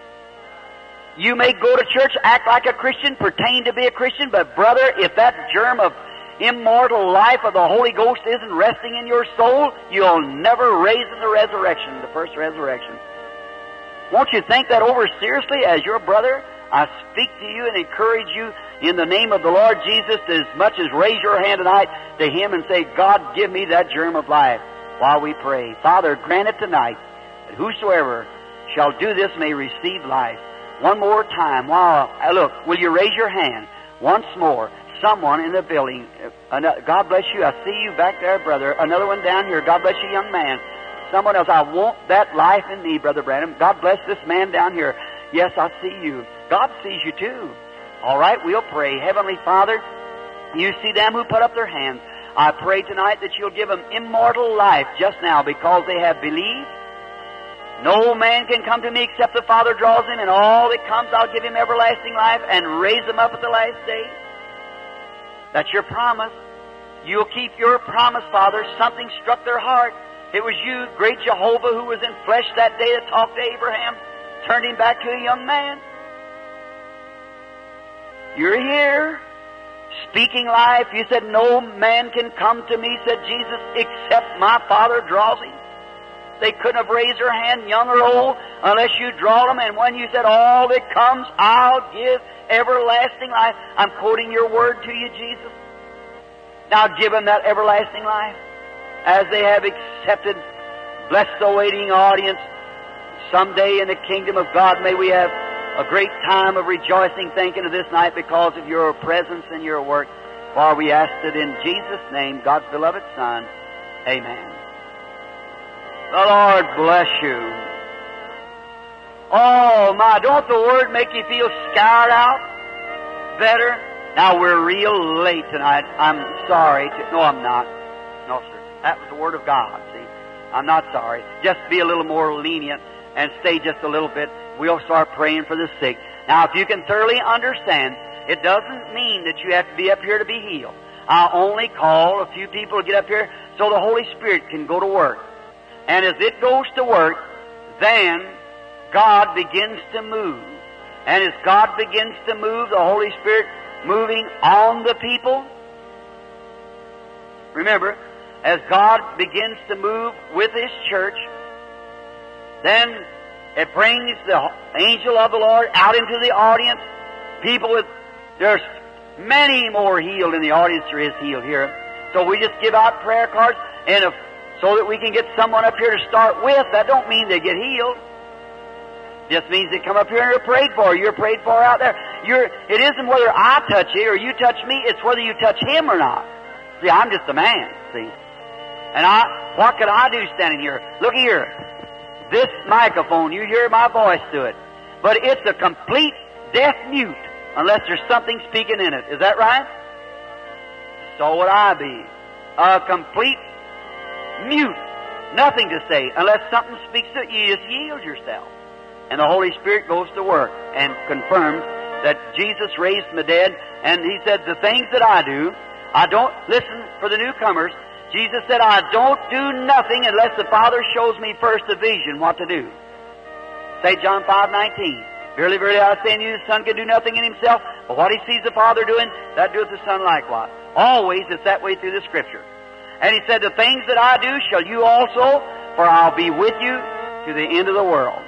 You may go to church, act like a Christian, pertain to be a Christian, but brother, if that germ of immortal life of the Holy Ghost isn't resting in your soul, you'll never raise in the resurrection, the first resurrection. Won't you think that over seriously as your brother? I speak to you and encourage you in the name of the Lord Jesus to as much as raise your hand tonight to Him and say, God, give me that germ of life while we pray. Father, grant it tonight that whosoever shall do this may receive life. One more time. While, uh, look, will you raise your hand once more? Someone in the building. Uh, God bless you. I see you back there, brother. Another one down here. God bless you, young man. Someone else. I want that life in me, Brother Branham. God bless this man down here. Yes, I see you. God sees you too. All right, we'll pray. Heavenly Father, you see them who put up their hands. I pray tonight that you'll give them immortal life just now because they have believed no man can come to me except the Father draws him, and all that comes I'll give him everlasting life and raise him up at the last day. That's your promise. You'll keep your promise, Father. Something struck their heart. It was you, great Jehovah, who was in flesh that day that talked to Abraham, turned him back to a young man. You're here, speaking life. You said, No man can come to me, said Jesus, except my Father draws him. They couldn't have raised their hand, young or old, unless you draw them. And when you said, All that comes, I'll give everlasting life. I'm quoting your word to you, Jesus. Now give them that everlasting life. As they have accepted, bless the waiting audience. Someday in the kingdom of God, may we have a great time of rejoicing, thinking of this night because of your presence and your work. For we ask it in Jesus' name, God's beloved Son. Amen. The Lord bless you. Oh my, don't the word make you feel scared out better? Now we're real late tonight. I'm sorry. To, no, I'm not. That was the word of God, see. I'm not sorry. Just be a little more lenient and stay just a little bit. We'll start praying for the sick. Now, if you can thoroughly understand, it doesn't mean that you have to be up here to be healed. I only call a few people to get up here so the Holy Spirit can go to work. And as it goes to work, then God begins to move. And as God begins to move, the Holy Spirit moving on the people. Remember, as God begins to move with His church, then it brings the angel of the Lord out into the audience. People with, there's many more healed in the audience there is healed here. So we just give out prayer cards and if, so that we can get someone up here to start with. That don't mean they get healed. Just means they come up here and you're prayed for. You're prayed for out there. You're, it isn't whether I touch you or you touch me, it's whether you touch him or not. See, I'm just a man, see. And I, what could I do standing here? Look here. This microphone, you hear my voice through it. But it's a complete deaf mute unless there's something speaking in it. Is that right? So would I be. A complete mute. Nothing to say unless something speaks to it. You just yield yourself. And the Holy Spirit goes to work and confirms that Jesus raised from the dead. And He said, the things that I do, I don't, listen for the newcomers, Jesus said, I don't do nothing unless the Father shows me first the vision what to do. Say John 5, 19. Verily, verily, I say unto you, the Son can do nothing in himself, but what he sees the Father doing, that doeth the Son likewise. Always it's that way through the Scripture. And he said, The things that I do shall you also, for I'll be with you to the end of the world.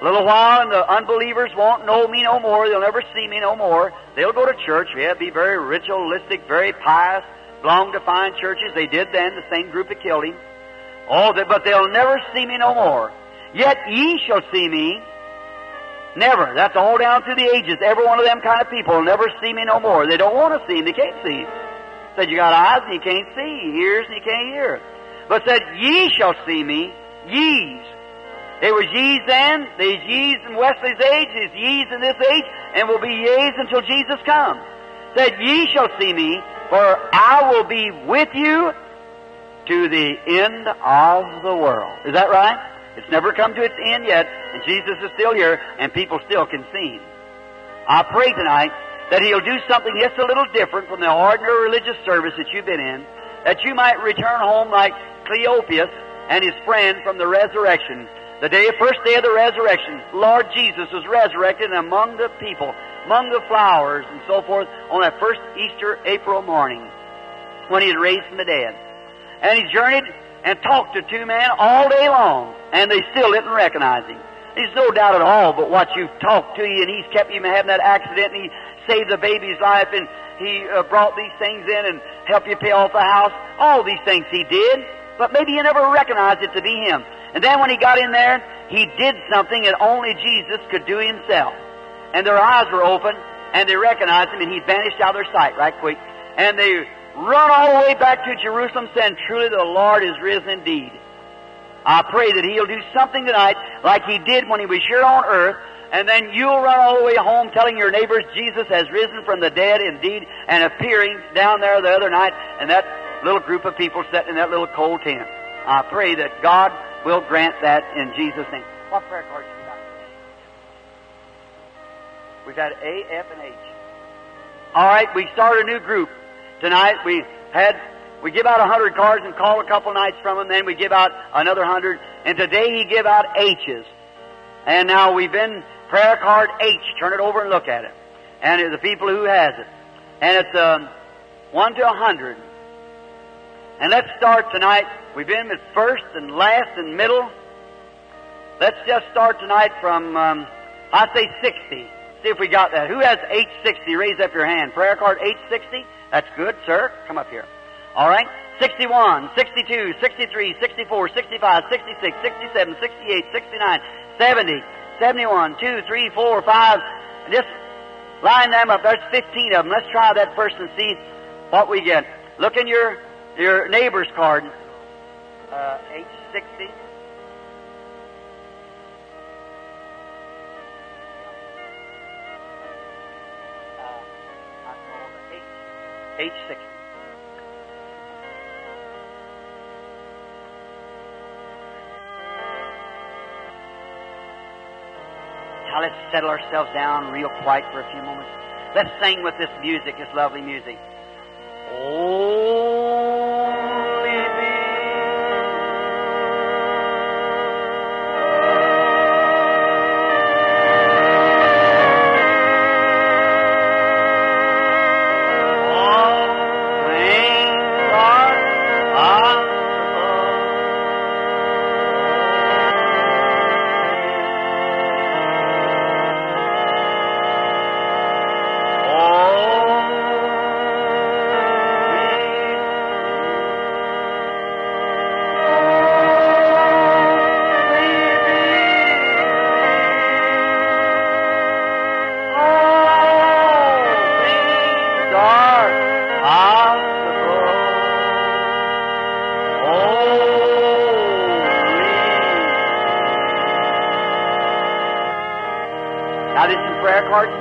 A little while and the unbelievers won't know me no more. They'll never see me no more. They'll go to church. Yeah, be very ritualistic, very pious, belong to fine churches. They did then, the same group that killed him. Oh, but they'll never see me no more. Yet ye shall see me. Never. That's all down through the ages. Every one of them kind of people will never see me no more. They don't want to see him. They can't see him. Said you got eyes and you can't see, ears and you can't hear. But said, ye shall see me, ye's. There was ye's then, there's ye's in Wesley's age, there's ye's in this age, and will be ye's until Jesus comes. Said, ye shall see me, for I will be with you to the end of the world. Is that right? It's never come to its end yet, and Jesus is still here, and people still can see Him. I pray tonight that He'll do something just a little different from the ordinary religious service that you've been in, that you might return home like Cleopas and his friend from the resurrection. The day, first day of the resurrection, Lord Jesus was resurrected among the people, among the flowers and so forth on that first Easter April morning when he had raised from the dead. And he journeyed and talked to two men all day long, and they still didn't recognize him. There's no doubt at all but what you've talked to you, and he's kept you from having that accident, and he saved the baby's life, and he uh, brought these things in and helped you pay off the house. All these things he did, but maybe you never recognized it to be him. And then when he got in there, he did something that only Jesus could do himself. And their eyes were open, and they recognized him, and he vanished out of their sight right quick. And they run all the way back to Jerusalem saying, truly the Lord is risen indeed. I pray that He'll do something tonight like He did when He was here on earth, and then you'll run all the way home telling your neighbors Jesus has risen from the dead indeed and appearing down there the other night and that little group of people sitting in that little cold tent. I pray that God will grant that in Jesus' name. What prayer cards We've had A, F, and H. All right, we start a new group. Tonight we had we give out a hundred cards and call a couple nights from them. Then we give out another hundred. And today he give out H's. And now we've been prayer card H. Turn it over and look at it. And the people who has it. And it's um, one to a hundred. And let's start tonight. We've been with first and last and middle. Let's just start tonight from um, I say sixty. See if we got that. Who has H sixty? Raise up your hand. Prayer card H sixty. That's good, sir. Come up here. All right? 61, 62, 63, 64, 65, 66, 67, 68, 69, 70, 71, 2, 3, 4, 5. Just line them up. There's 15 of them. Let's try that first and see what we get. Look in your, your neighbor's card. Uh, H60. Uh, H60. Now let's settle ourselves down real quiet for a few moments. Let's sing with this music, this lovely music. Holy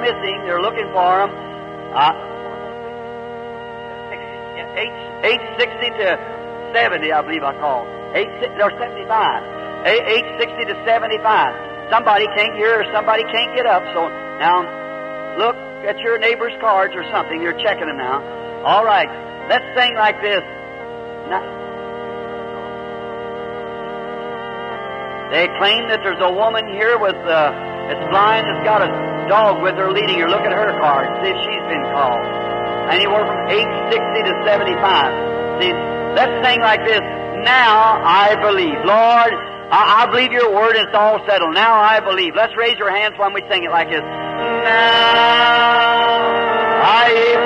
missing. They're looking for them. Uh, 860 to 70, I believe I called. 8, or 75. 860 to 75. Somebody can't hear or somebody can't get up. So now, look at your neighbor's cards or something. You're checking them now. All right. Let's sing like this. Now, they claim that there's a woman here with uh, that's blind that's got a dog with her leading her. Look at her card. See if she's been called. Anywhere from 860 to 75. See, let's sing like this. Now I believe. Lord, I, I believe your word and it's all settled. Now I believe. Let's raise your hands when we sing it like this. Now I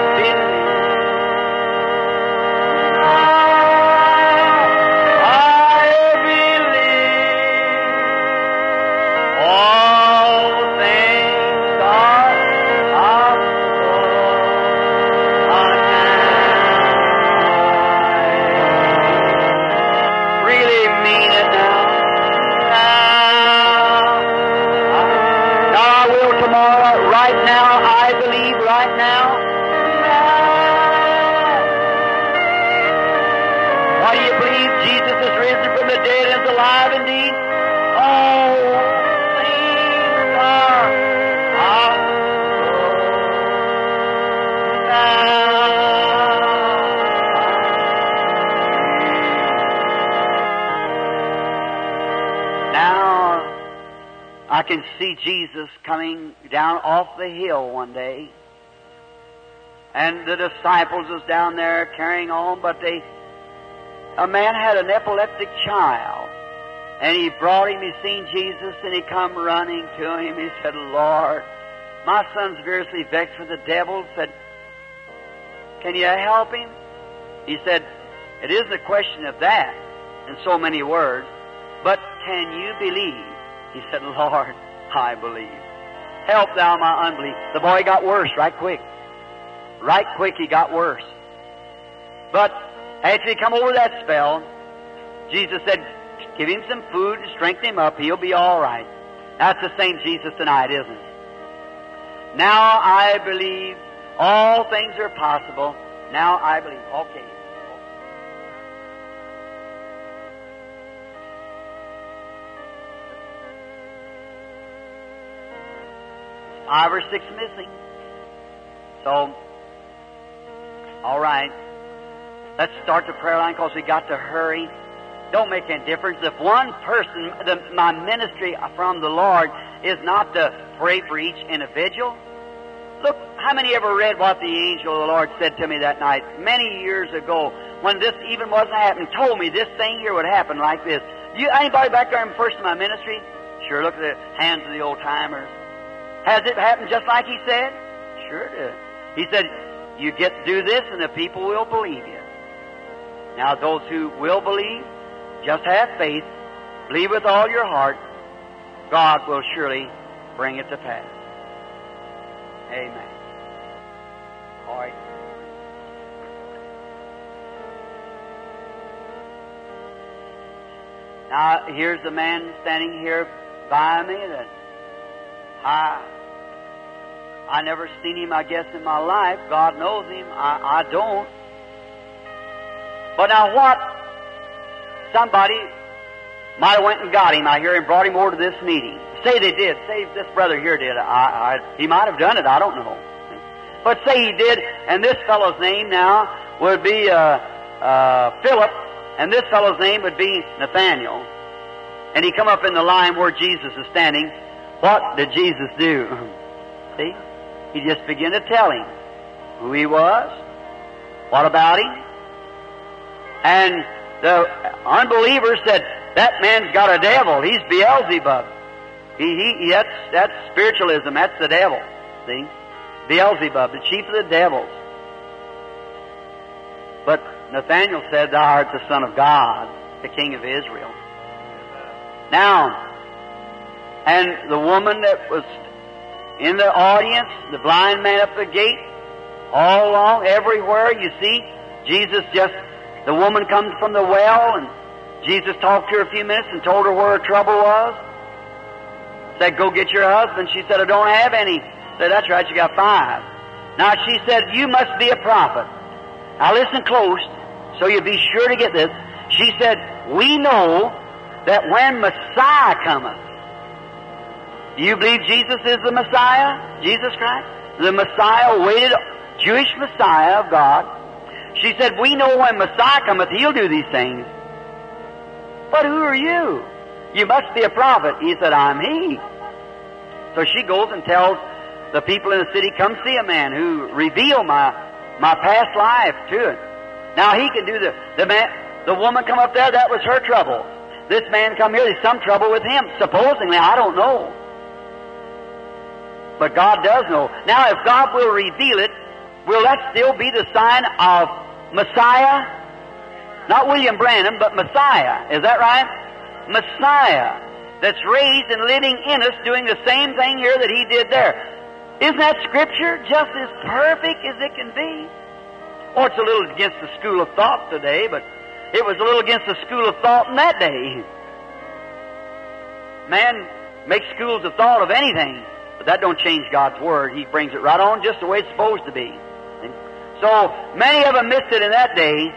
Jesus coming down off the hill one day. And the disciples was down there carrying on, but they, a man had an epileptic child. And he brought him, he seen Jesus, and he come running to him. He said, Lord, my son's seriously vexed with the devil. Said, can you help him? He said, it isn't a question of that in so many words, but can you believe? He said, Lord, I believe. Help thou my unbelief. The boy got worse right quick. Right quick he got worse. But after he come over that spell, Jesus said, give him some food and strengthen him up. He'll be all right. That's the same Jesus tonight, isn't it? Now I believe all things are possible. Now I believe. Okay. Five or six missing. So, all right. Let's start the prayer line because we got to hurry. Don't make any difference. If one person, the, my ministry from the Lord is not to pray for each individual. Look, how many ever read what the angel of the Lord said to me that night many years ago when this even wasn't happening? Told me this thing here would happen like this. You, anybody back there in first in my ministry? Sure, look at the hands of the old timers. Has it happened just like he said? Sure it did. He said, you get to do this and the people will believe you. Now those who will believe, just have faith, believe with all your heart, God will surely bring it to pass. Amen. All right. Now, here's the man standing here by me that I I never seen him, I guess, in my life. God knows him. I, I don't. But now what? Somebody might have went and got him I hear and brought him over to this meeting. Say they did. Say this brother here did. I, I, he might have done it. I don't know. But say he did, and this fellow's name now would be uh, uh, Philip, and this fellow's name would be Nathaniel. And he come up in the line where Jesus is standing. What did Jesus do? See? He just began to tell him who he was, what about him. And the unbeliever said, that man's got a devil. He's Beelzebub. He, he, that's, that's spiritualism. That's the devil. See? Beelzebub, the chief of the devils. But Nathaniel said, Thou art the Son of God, the King of Israel. Now, and the woman that was in the audience, the blind man up the gate, all along, everywhere, you see, Jesus just, the woman comes from the well, and Jesus talked to her a few minutes and told her where her trouble was. Said, go get your husband. She said, I don't have any. Said, that's right, you got five. Now she said, you must be a prophet. Now listen close, so you'll be sure to get this. She said, we know that when Messiah cometh, you believe Jesus is the Messiah? Jesus Christ? The Messiah, waited Jewish Messiah of God. She said, we know when Messiah cometh, he'll do these things. But who are you? You must be a prophet. He said, I'm he. So she goes and tells the people in the city, come see a man who revealed my, my past life to it. Now he can do the, the man, the woman come up there, that was her trouble. This man come here, there's some trouble with him. Supposedly, I don't know. But God does know. Now, if God will reveal it, will that still be the sign of Messiah? Not William Branham, but Messiah. Is that right? Messiah. That's raised and living in us, doing the same thing here that He did there. Isn't that Scripture just as perfect as it can be? Or it's a little against the school of thought today, but it was a little against the school of thought in that day. Man makes schools of thought of anything, but that don't change God's Word. He brings it right on just the way it's supposed to be. So many of them missed it in that day.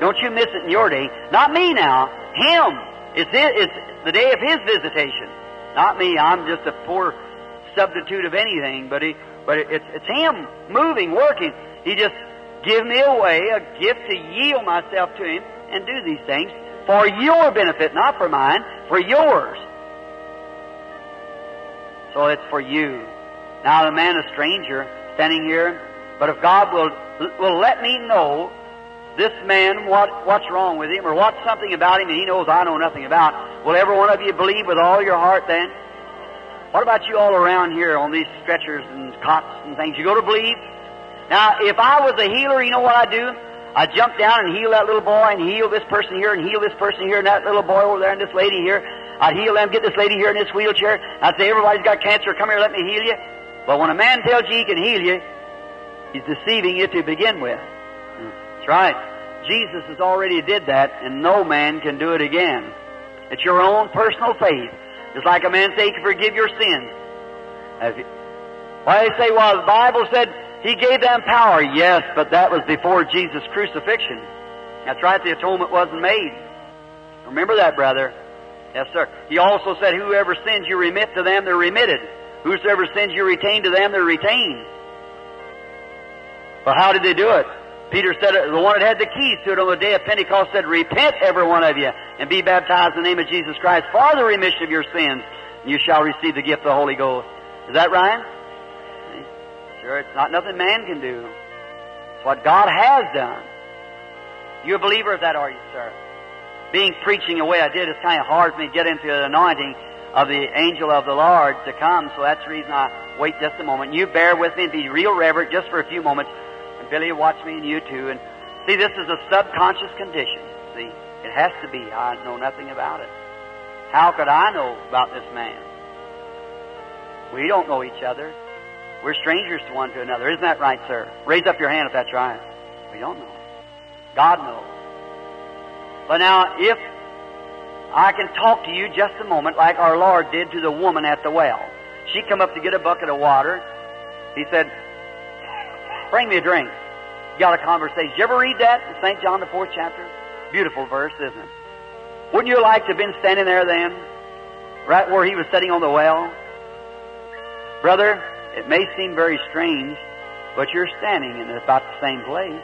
Don't you miss it in your day. Not me now. Him. It's, it's the day of His visitation. Not me. I'm just a poor substitute of anything, but, he, but it's, it's Him moving, working. He just give me a way, a gift to yield myself to Him and do these things for your benefit, not for mine, for yours. So it's for you. Now the man, a stranger, standing here, but if God will will let me know this man what what's wrong with him or what's something about him that he knows I know nothing about, will every one of you believe with all your heart then? What about you all around here on these stretchers and cots and things? You go to believe? Now, if I was a healer, you know what I'd do? I'd jump down and heal that little boy and heal this person here and heal this person here and that little boy over there and this lady here. I'd heal them, get this lady here in this wheelchair. I'd say, everybody's got cancer, come here, let me heal you. But when a man tells you he can heal you, he's deceiving you to begin with. That's right. Jesus has already did that and no man can do it again. It's your own personal faith. It's like a man say he can forgive your sins. Why they say, well, the Bible said he gave them power. Yes, but that was before Jesus' crucifixion. That's right, the atonement wasn't made. Remember that, brother. Yes, sir. He also said, Whoever sins you remit to them, they're remitted. Whosoever sins you retain to them, they're retained. But how did they do it? Peter said, the one that had the keys to it on the day of Pentecost said, Repent, every one of you, and be baptized in the name of Jesus Christ for the remission of your sins, and you shall receive the gift of the Holy Ghost. Is that right? Sure, it's not nothing man can do. It's what God has done. You a believer of that, are you, sir? Being preaching the way I did, it's kind of hard for me to get into the anointing of the angel of the Lord to come, so that's the reason I wait just a moment. You bear with me and be real reverent just for a few moments. And Billy, watch me and you too. And see, this is a subconscious condition. See, it has to be. I know nothing about it. How could I know about this man? We don't know each other. We're strangers to one to another. Isn't that right, sir? Raise up your hand if that's right. We don't know. God knows. But now, if I can talk to you just a moment like our Lord did to the woman at the well. She come up to get a bucket of water. He said, bring me a drink. Got a conversation. You ever read that in St. John the fourth chapter? Beautiful verse, isn't it? Wouldn't you like to have been standing there then? Right where he was sitting on the well? Brother, it may seem very strange, but you're standing in about the same place.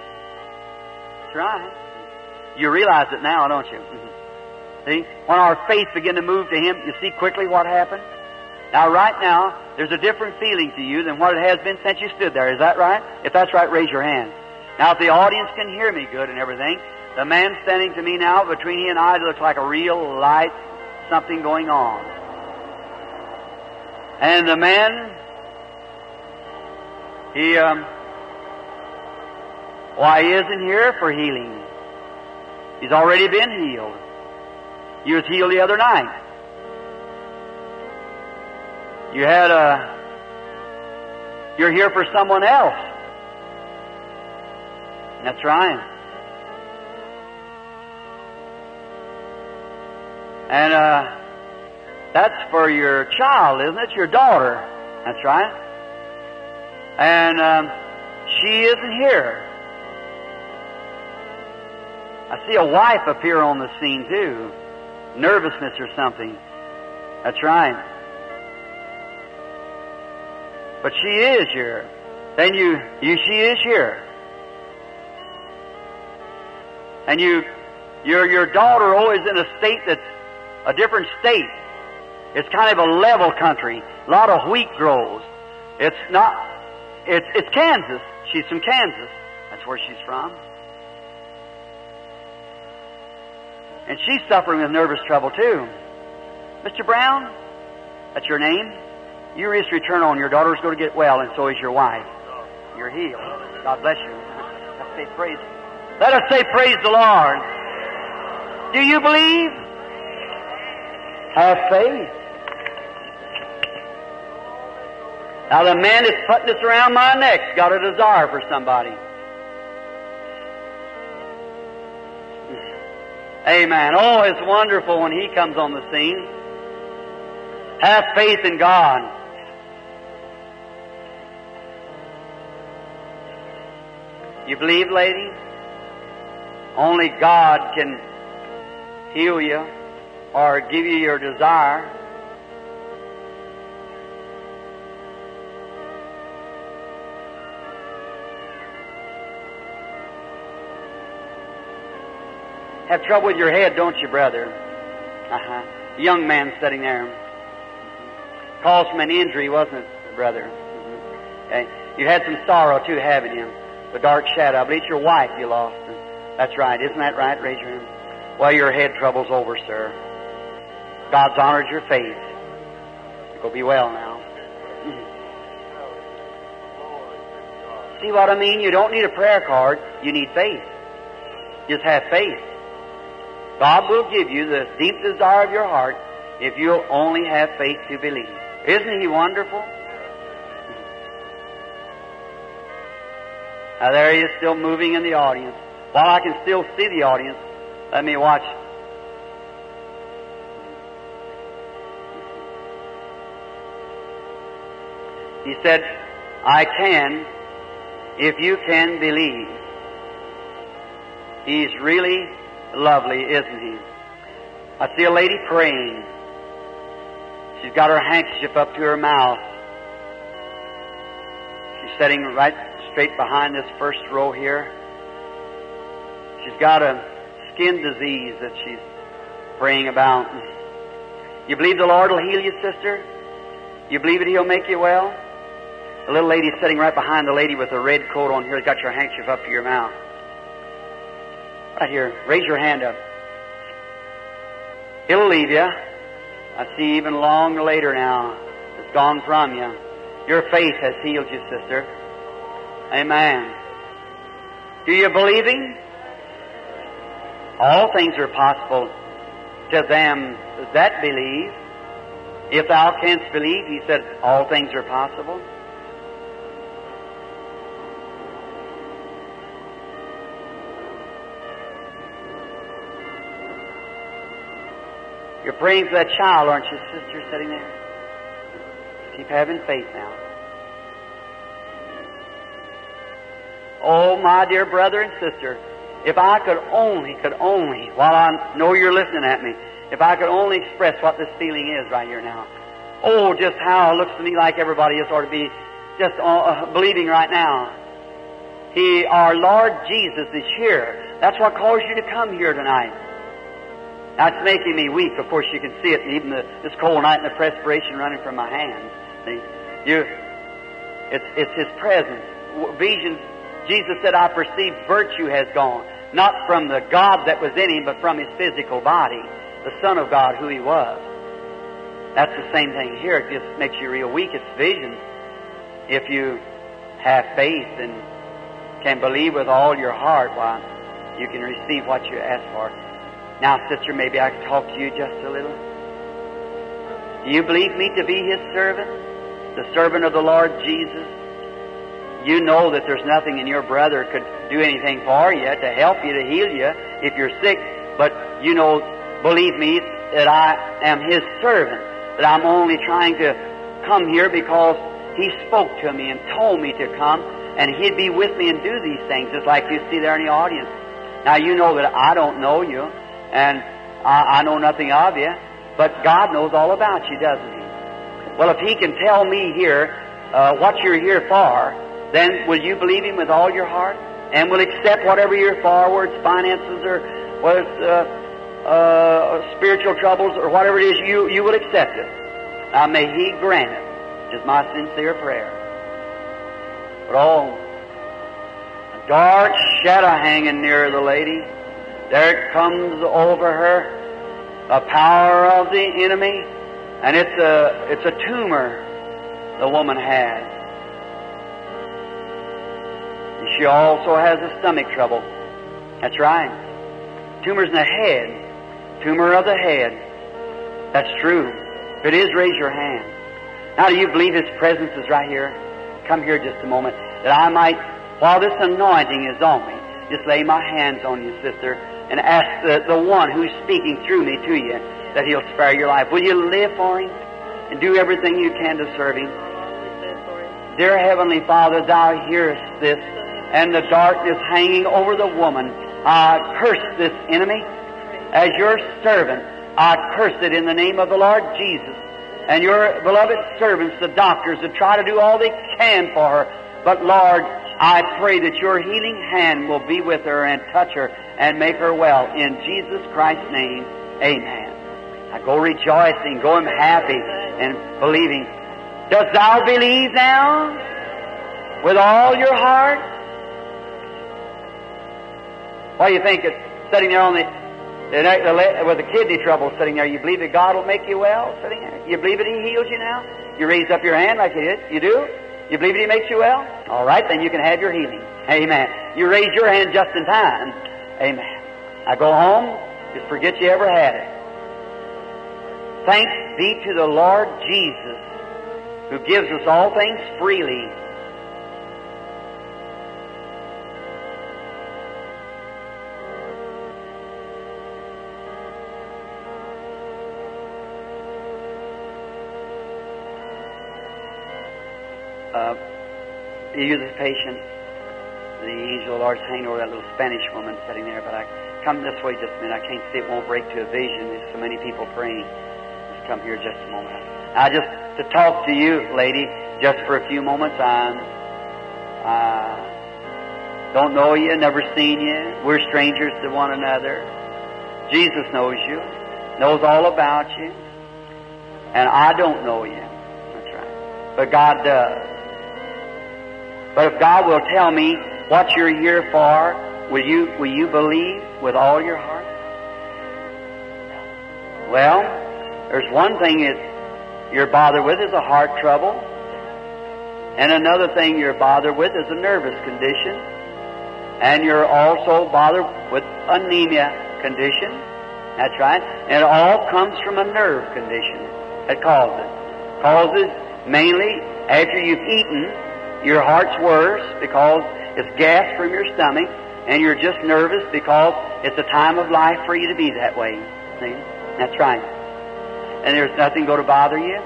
That's right. You realize it now, don't you? Mm-hmm. See? When our faith began to move to Him, you see quickly what happened? Now, right now, there's a different feeling to you than what it has been since you stood there. Is that right? If that's right, raise your hand. Now, if the audience can hear me good and everything, the man standing to me now, between he and I, looks like a real light, something going on. And the man he, um, why, he isn't here for healing. He's already been healed. You was healed the other night. You had a, you're here for someone else. That's right. And, uh, that's for your child, isn't it? Your daughter. That's right. And um, she isn't here. I see a wife appear on the scene too. Nervousness or something. That's right. But she is here. Then you, you, she is here. And you, your, your daughter always in a state that's a different state. It's kind of a level country. A lot of wheat grows. It's not, it's, it's Kansas. She's from Kansas. That's where she's from. And she's suffering with nervous trouble too. Mr. Brown, that's your name? You just return on. Your daughter's going to get well, and so is your wife. You're healed. God bless you. Let's say praise. Let us say praise the Lord. Do you believe? Have faith. Now the man that's putting this around my neck's got a desire for somebody. Amen. Oh, it's wonderful when he comes on the scene. Have faith in God. You believe, lady? Only God can heal you or give you your desire. Have trouble with your head, don't you, brother? Uh-huh. Young man sitting there. Caused from an injury, wasn't it, brother? Mm-hmm. Okay. You had some sorrow too, haven't you? The dark shadow. I believe it's your wife you lost. That's right. Isn't that right? Raise your hand. Well, your head trouble's over, sir. God's honored your faith. You'll be well now. Mm-hmm. See what I mean? You don't need a prayer card. You need faith. Just have faith. God will give you the deep desire of your heart if you'll only have faith to believe. Isn't He wonderful? Now there He is still moving in the audience. While I can still see the audience, let me watch. He said, I can if you can believe. He's really lovely, isn't he? I see a lady praying. She's got her handkerchief up to her mouth. She's sitting right straight behind this first row here. She's got a skin disease that she's praying about. You believe the Lord will heal you, sister? You believe that He'll make you well? The little lady sitting right behind the lady with the red coat on here has got your handkerchief up to your mouth. Right here. Raise your hand up. He'll leave you. I see even long later now. It's gone from you. Your faith has healed you, sister. Amen. Do you believe Him? All things are possible to them that believe. If thou canst believe, He said, all things are possible. You're that child, aren't you, sister, sitting there? Keep having faith now. Oh, my dear brother and sister, if I could only, could only, while I know you're listening at me, if I could only express what this feeling is right here now. Oh, just how it looks to me like everybody else ought to be just uh, believing right now. He, our Lord Jesus, is here. That's what caused you to come here tonight. That's making me weak. Of course, you can see it, even the, this cold night and the perspiration running from my hands. See, you, it's it's His presence. Visions. Jesus said, "I perceive virtue has gone, not from the God that was in Him, but from His physical body, the Son of God, who He was." That's the same thing here. It just makes you real weak. It's visions. If you have faith and can believe with all your heart, why, you can receive what you ask for. Now, sister, maybe I can talk to you just a little. Do you believe me to be His servant? The servant of the Lord Jesus? You know that there's nothing in your brother could do anything for you to help you, to heal you if you're sick. But you know, believe me, that I am His servant. That I'm only trying to come here because He spoke to me and told me to come, and He'd be with me and do these things, just like you see there in the audience. Now you know that I don't know you, and I, I know nothing of you, but God knows all about you, doesn't He? Well, if He can tell me here uh, what you're here for, then will you believe Him with all your heart? And will accept whatever you're for, whether it's finances or whether it's uh, uh, spiritual troubles or whatever it is, you, you will accept it. Now may He grant it, is my sincere prayer. But oh, a dark shadow hanging near the lady. There comes over her, a power of the enemy, and it's a, it's a tumor the woman has. She also has a stomach trouble. That's right. Tumors in the head. Tumor of the head. That's true. If it is, raise your hand. Now, do you believe His presence is right here? Come here just a moment, that I might, while this anointing is on me, just lay my hands on you, sister, and ask the, the one who's speaking through me to you that He'll spare your life. Will you live for Him and do everything you can to serve Him? Dear Heavenly Father, Thou hearest this, and the darkness hanging over the woman. I curse this enemy. As your servant, I curse it in the name of the Lord Jesus. And your beloved servants, the doctors, that try to do all they can for her. But Lord, I pray that your healing hand will be with her and touch her and make her well. In Jesus Christ's name, amen. Now go rejoicing, going happy and believing. Does thou believe now? With all your heart? What do you think? It's sitting there on the, the, with the kidney trouble sitting there. You believe that God will make you well sitting there? You believe that He heals you now? You raise up your hand like you did? You do? You believe He makes you well? All right, then you can have your healing. Amen. You raise your hand just in time. Amen. I go home, just forget you ever had it. Thanks be to the Lord Jesus who gives us all things freely. Uh, he uses patience. The angel of the Lord's hanging over that little Spanish woman sitting there, but I come this way just a minute. I can't see it won't break to a vision. There's so many people praying. Just come here just a moment. I just to talk to you, lady, just for a few moments. I, I don't know you, never seen you. We're strangers to one another. Jesus knows you, knows all about you, and I don't know you. That's right. But God does. But if God will tell me what you're here for, will you will you believe with all your heart? Well, there's one thing that you're bothered with is a heart trouble. And another thing you're bothered with is a nervous condition. And you're also bothered with anemia condition. That's right. And it all comes from a nerve condition that causes. Causes mainly after you've eaten, your heart's worse because it's gas from your stomach, and you're just nervous because it's a time of life for you to be that way. See? That's right and there's nothing going to bother you.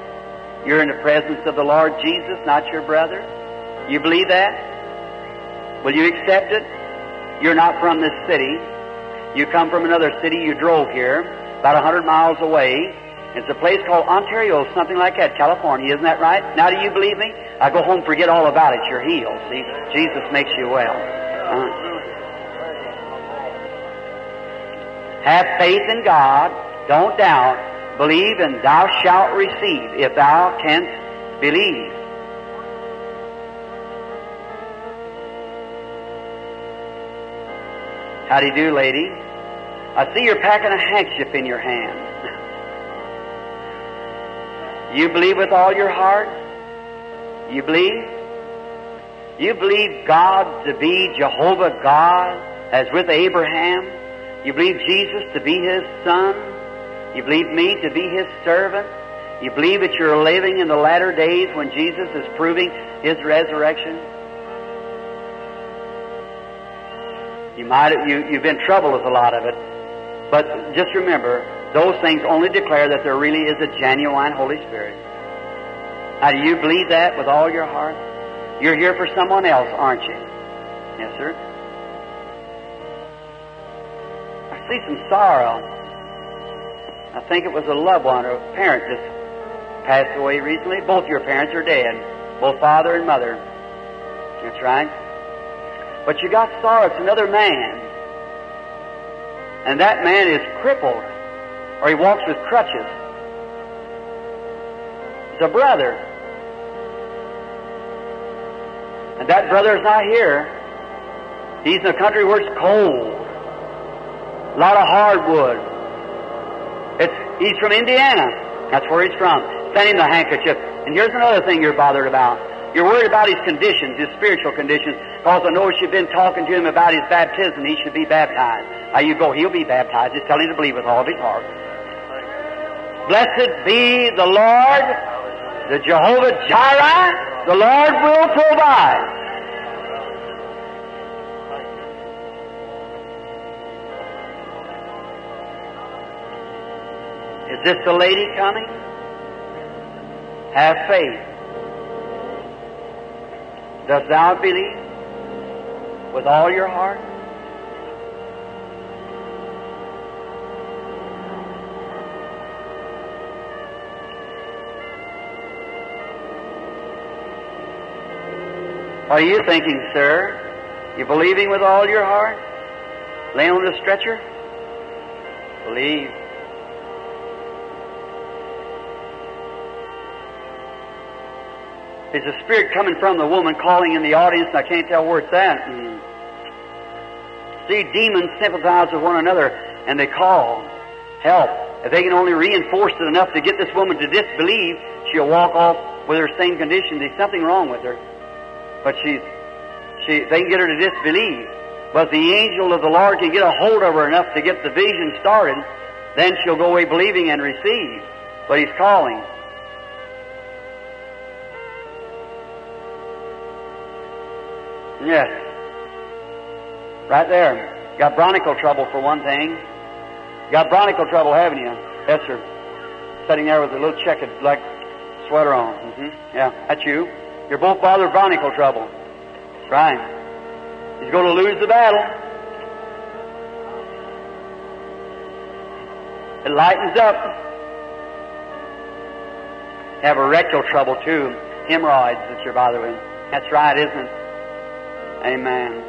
You're in the presence of the Lord Jesus, not your brother. You believe that? Will you accept it? You're not from this city. You come from another city. You drove here, about a hundred miles away. It's a place called Ontario, something like that, California. Isn't that right? Now, do you believe me? I go home, forget all about it. You're healed. See, Jesus makes you well. Uh-huh. Have faith in God. Don't doubt. Believe and thou shalt receive if thou canst believe. How do you do, lady? I see you're packing a handkerchief in your hand. You believe with all your heart? You believe? You believe God to be Jehovah God as with Abraham? You believe Jesus to be his son? You believe me to be His servant? You believe that you're living in the latter days when Jesus is proving His resurrection? You might you, you've been troubled with a lot of it. But just remember, those things only declare that there really is a genuine Holy Spirit. Now, do you believe that with all your heart? You're here for someone else, aren't you? Yes, sir. I see some sorrow. I think it was a loved one or a parent just passed away recently. Both your parents are dead, both father and mother. That's right. But you got sorrow. It's another man. And that man is crippled, or he walks with crutches. It's a brother. And that brother is not here. He's in a country where it's cold. A lot of hardwood. It's, he's from Indiana. That's where he's from. Send him the handkerchief. And here's another thing you're bothered about. You're worried about his conditions, his spiritual conditions, because I know you've been talking to him about his baptism. He should be baptized. Now you go, he'll be baptized. Just tell him to believe with all of his heart. Blessed be the Lord, the Jehovah Jireh. The Lord will provide. Is this the lady coming? Have faith. Dost thou believe with all your heart? What are you thinking, sir? You believing with all your heart? Laying on the stretcher? Believe. There's a spirit coming from the woman calling in the audience, and I can't tell where it's at. Mm. See, demons sympathize with one another, and they call help. If they can only reinforce it enough to get this woman to disbelieve, she'll walk off with her same condition. There's something wrong with her. But she's, she, they can get her to disbelieve. But the angel of the Lord can get a hold of her enough to get the vision started, then she'll go away believing and receive. But he's calling. Yes. Right there. Got bronchial trouble for one thing. Got bronchial trouble, haven't you? Yes, sir. Sitting there with a little checkered black sweater on. Mm-hmm. Yeah, that's you. You're both bothered bronchial trouble. Right. He's going to lose the battle. It lightens up. Have erectile trouble too. Hemorrhoids that you're bothered with. That's right, isn't it? Amen.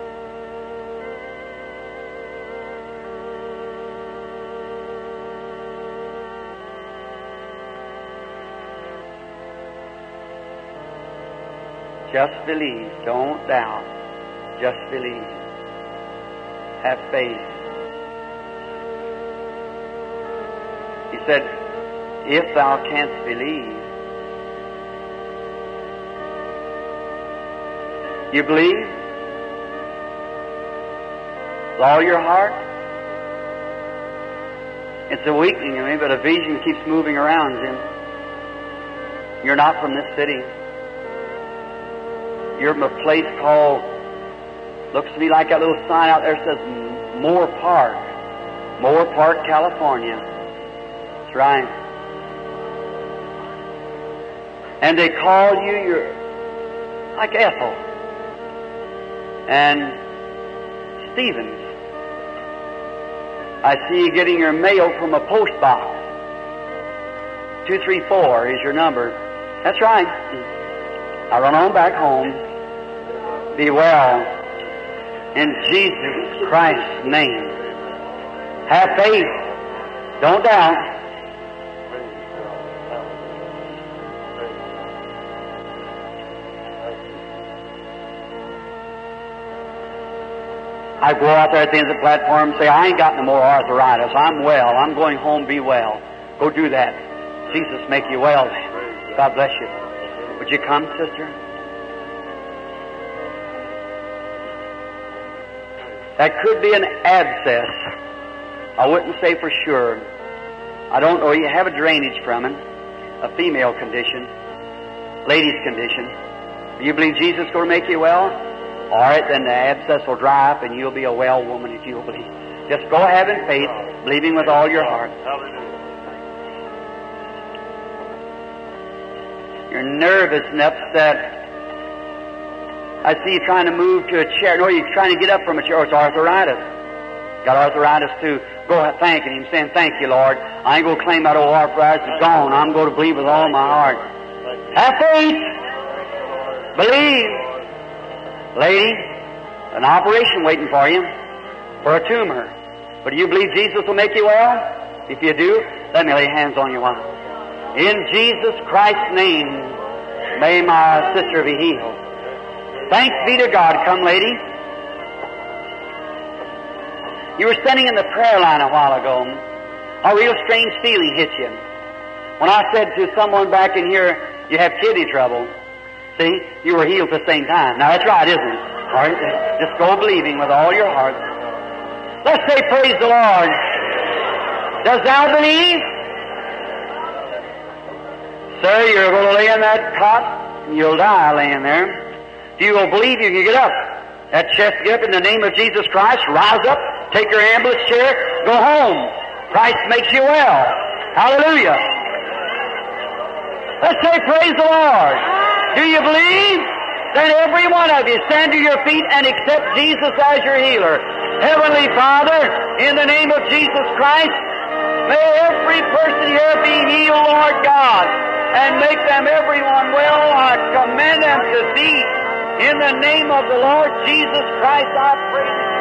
Just believe. Don't doubt. Just believe. Have faith. He said, if thou canst believe, you believe with all your heart. It's a weakening in me, but a vision keeps moving around Jim. You're not from this city. You're from a place called, looks to me like that little sign out there says Moore Park. Moore Park, California. That's right. And they call you, you're like Ethel and Stevens. I see you getting your mail from a post box. 234 is your number. That's right. I run on back home. Be well. In Jesus Christ's name. Have faith. Don't doubt. I go out there at the end of the platform and say, I ain't got no more arthritis. I'm well. I'm going home. Be well. Go do that. Jesus make you well. God bless you. Would you come, sister? That could be an abscess. I wouldn't say for sure. I don't know. You have a drainage from it, a female condition, ladies' condition. Do you believe Jesus is going to make you well? All right, then the abscess will dry up and you'll be a well woman if you'll believe. Just go having faith, believing with all your heart. You're nervous and upset. I see you trying to move to a chair. No, you're trying to get up from a chair. Oh, it's arthritis. Got arthritis too. Go thanking Him, saying, Thank you, Lord. I ain't going to claim that old arthritis is gone. I'm going to believe with all my heart. Have faith. Believe. Lady, an operation waiting for you for a tumor. But do you believe Jesus will make you well? If you do, let me lay hands on you while. In Jesus Christ's name, may my sister be healed. Thanks be to God. Come, lady. You were standing in the prayer line a while ago. A real strange feeling hit you. When I said to someone back in here, you have kidney trouble. See, you were healed at the same time. Now that's right, isn't it? All right, just go believing with all your heart. Let's say, Praise the Lord. Does thou believe? Sir, you're going to lay in that cot and you'll die laying there. Do you believe you can get up? That chest get up in the name of Jesus Christ, rise up, take your ambulance chair, go home. Christ makes you well. Hallelujah. Let's say praise the Lord. Do you believe? Then every one of you stand to your feet and accept Jesus as your healer. Heavenly Father, in the name of Jesus Christ, may every person here be healed, Lord God, and make them everyone well. I command them to be. In the name of the Lord Jesus Christ, I pray.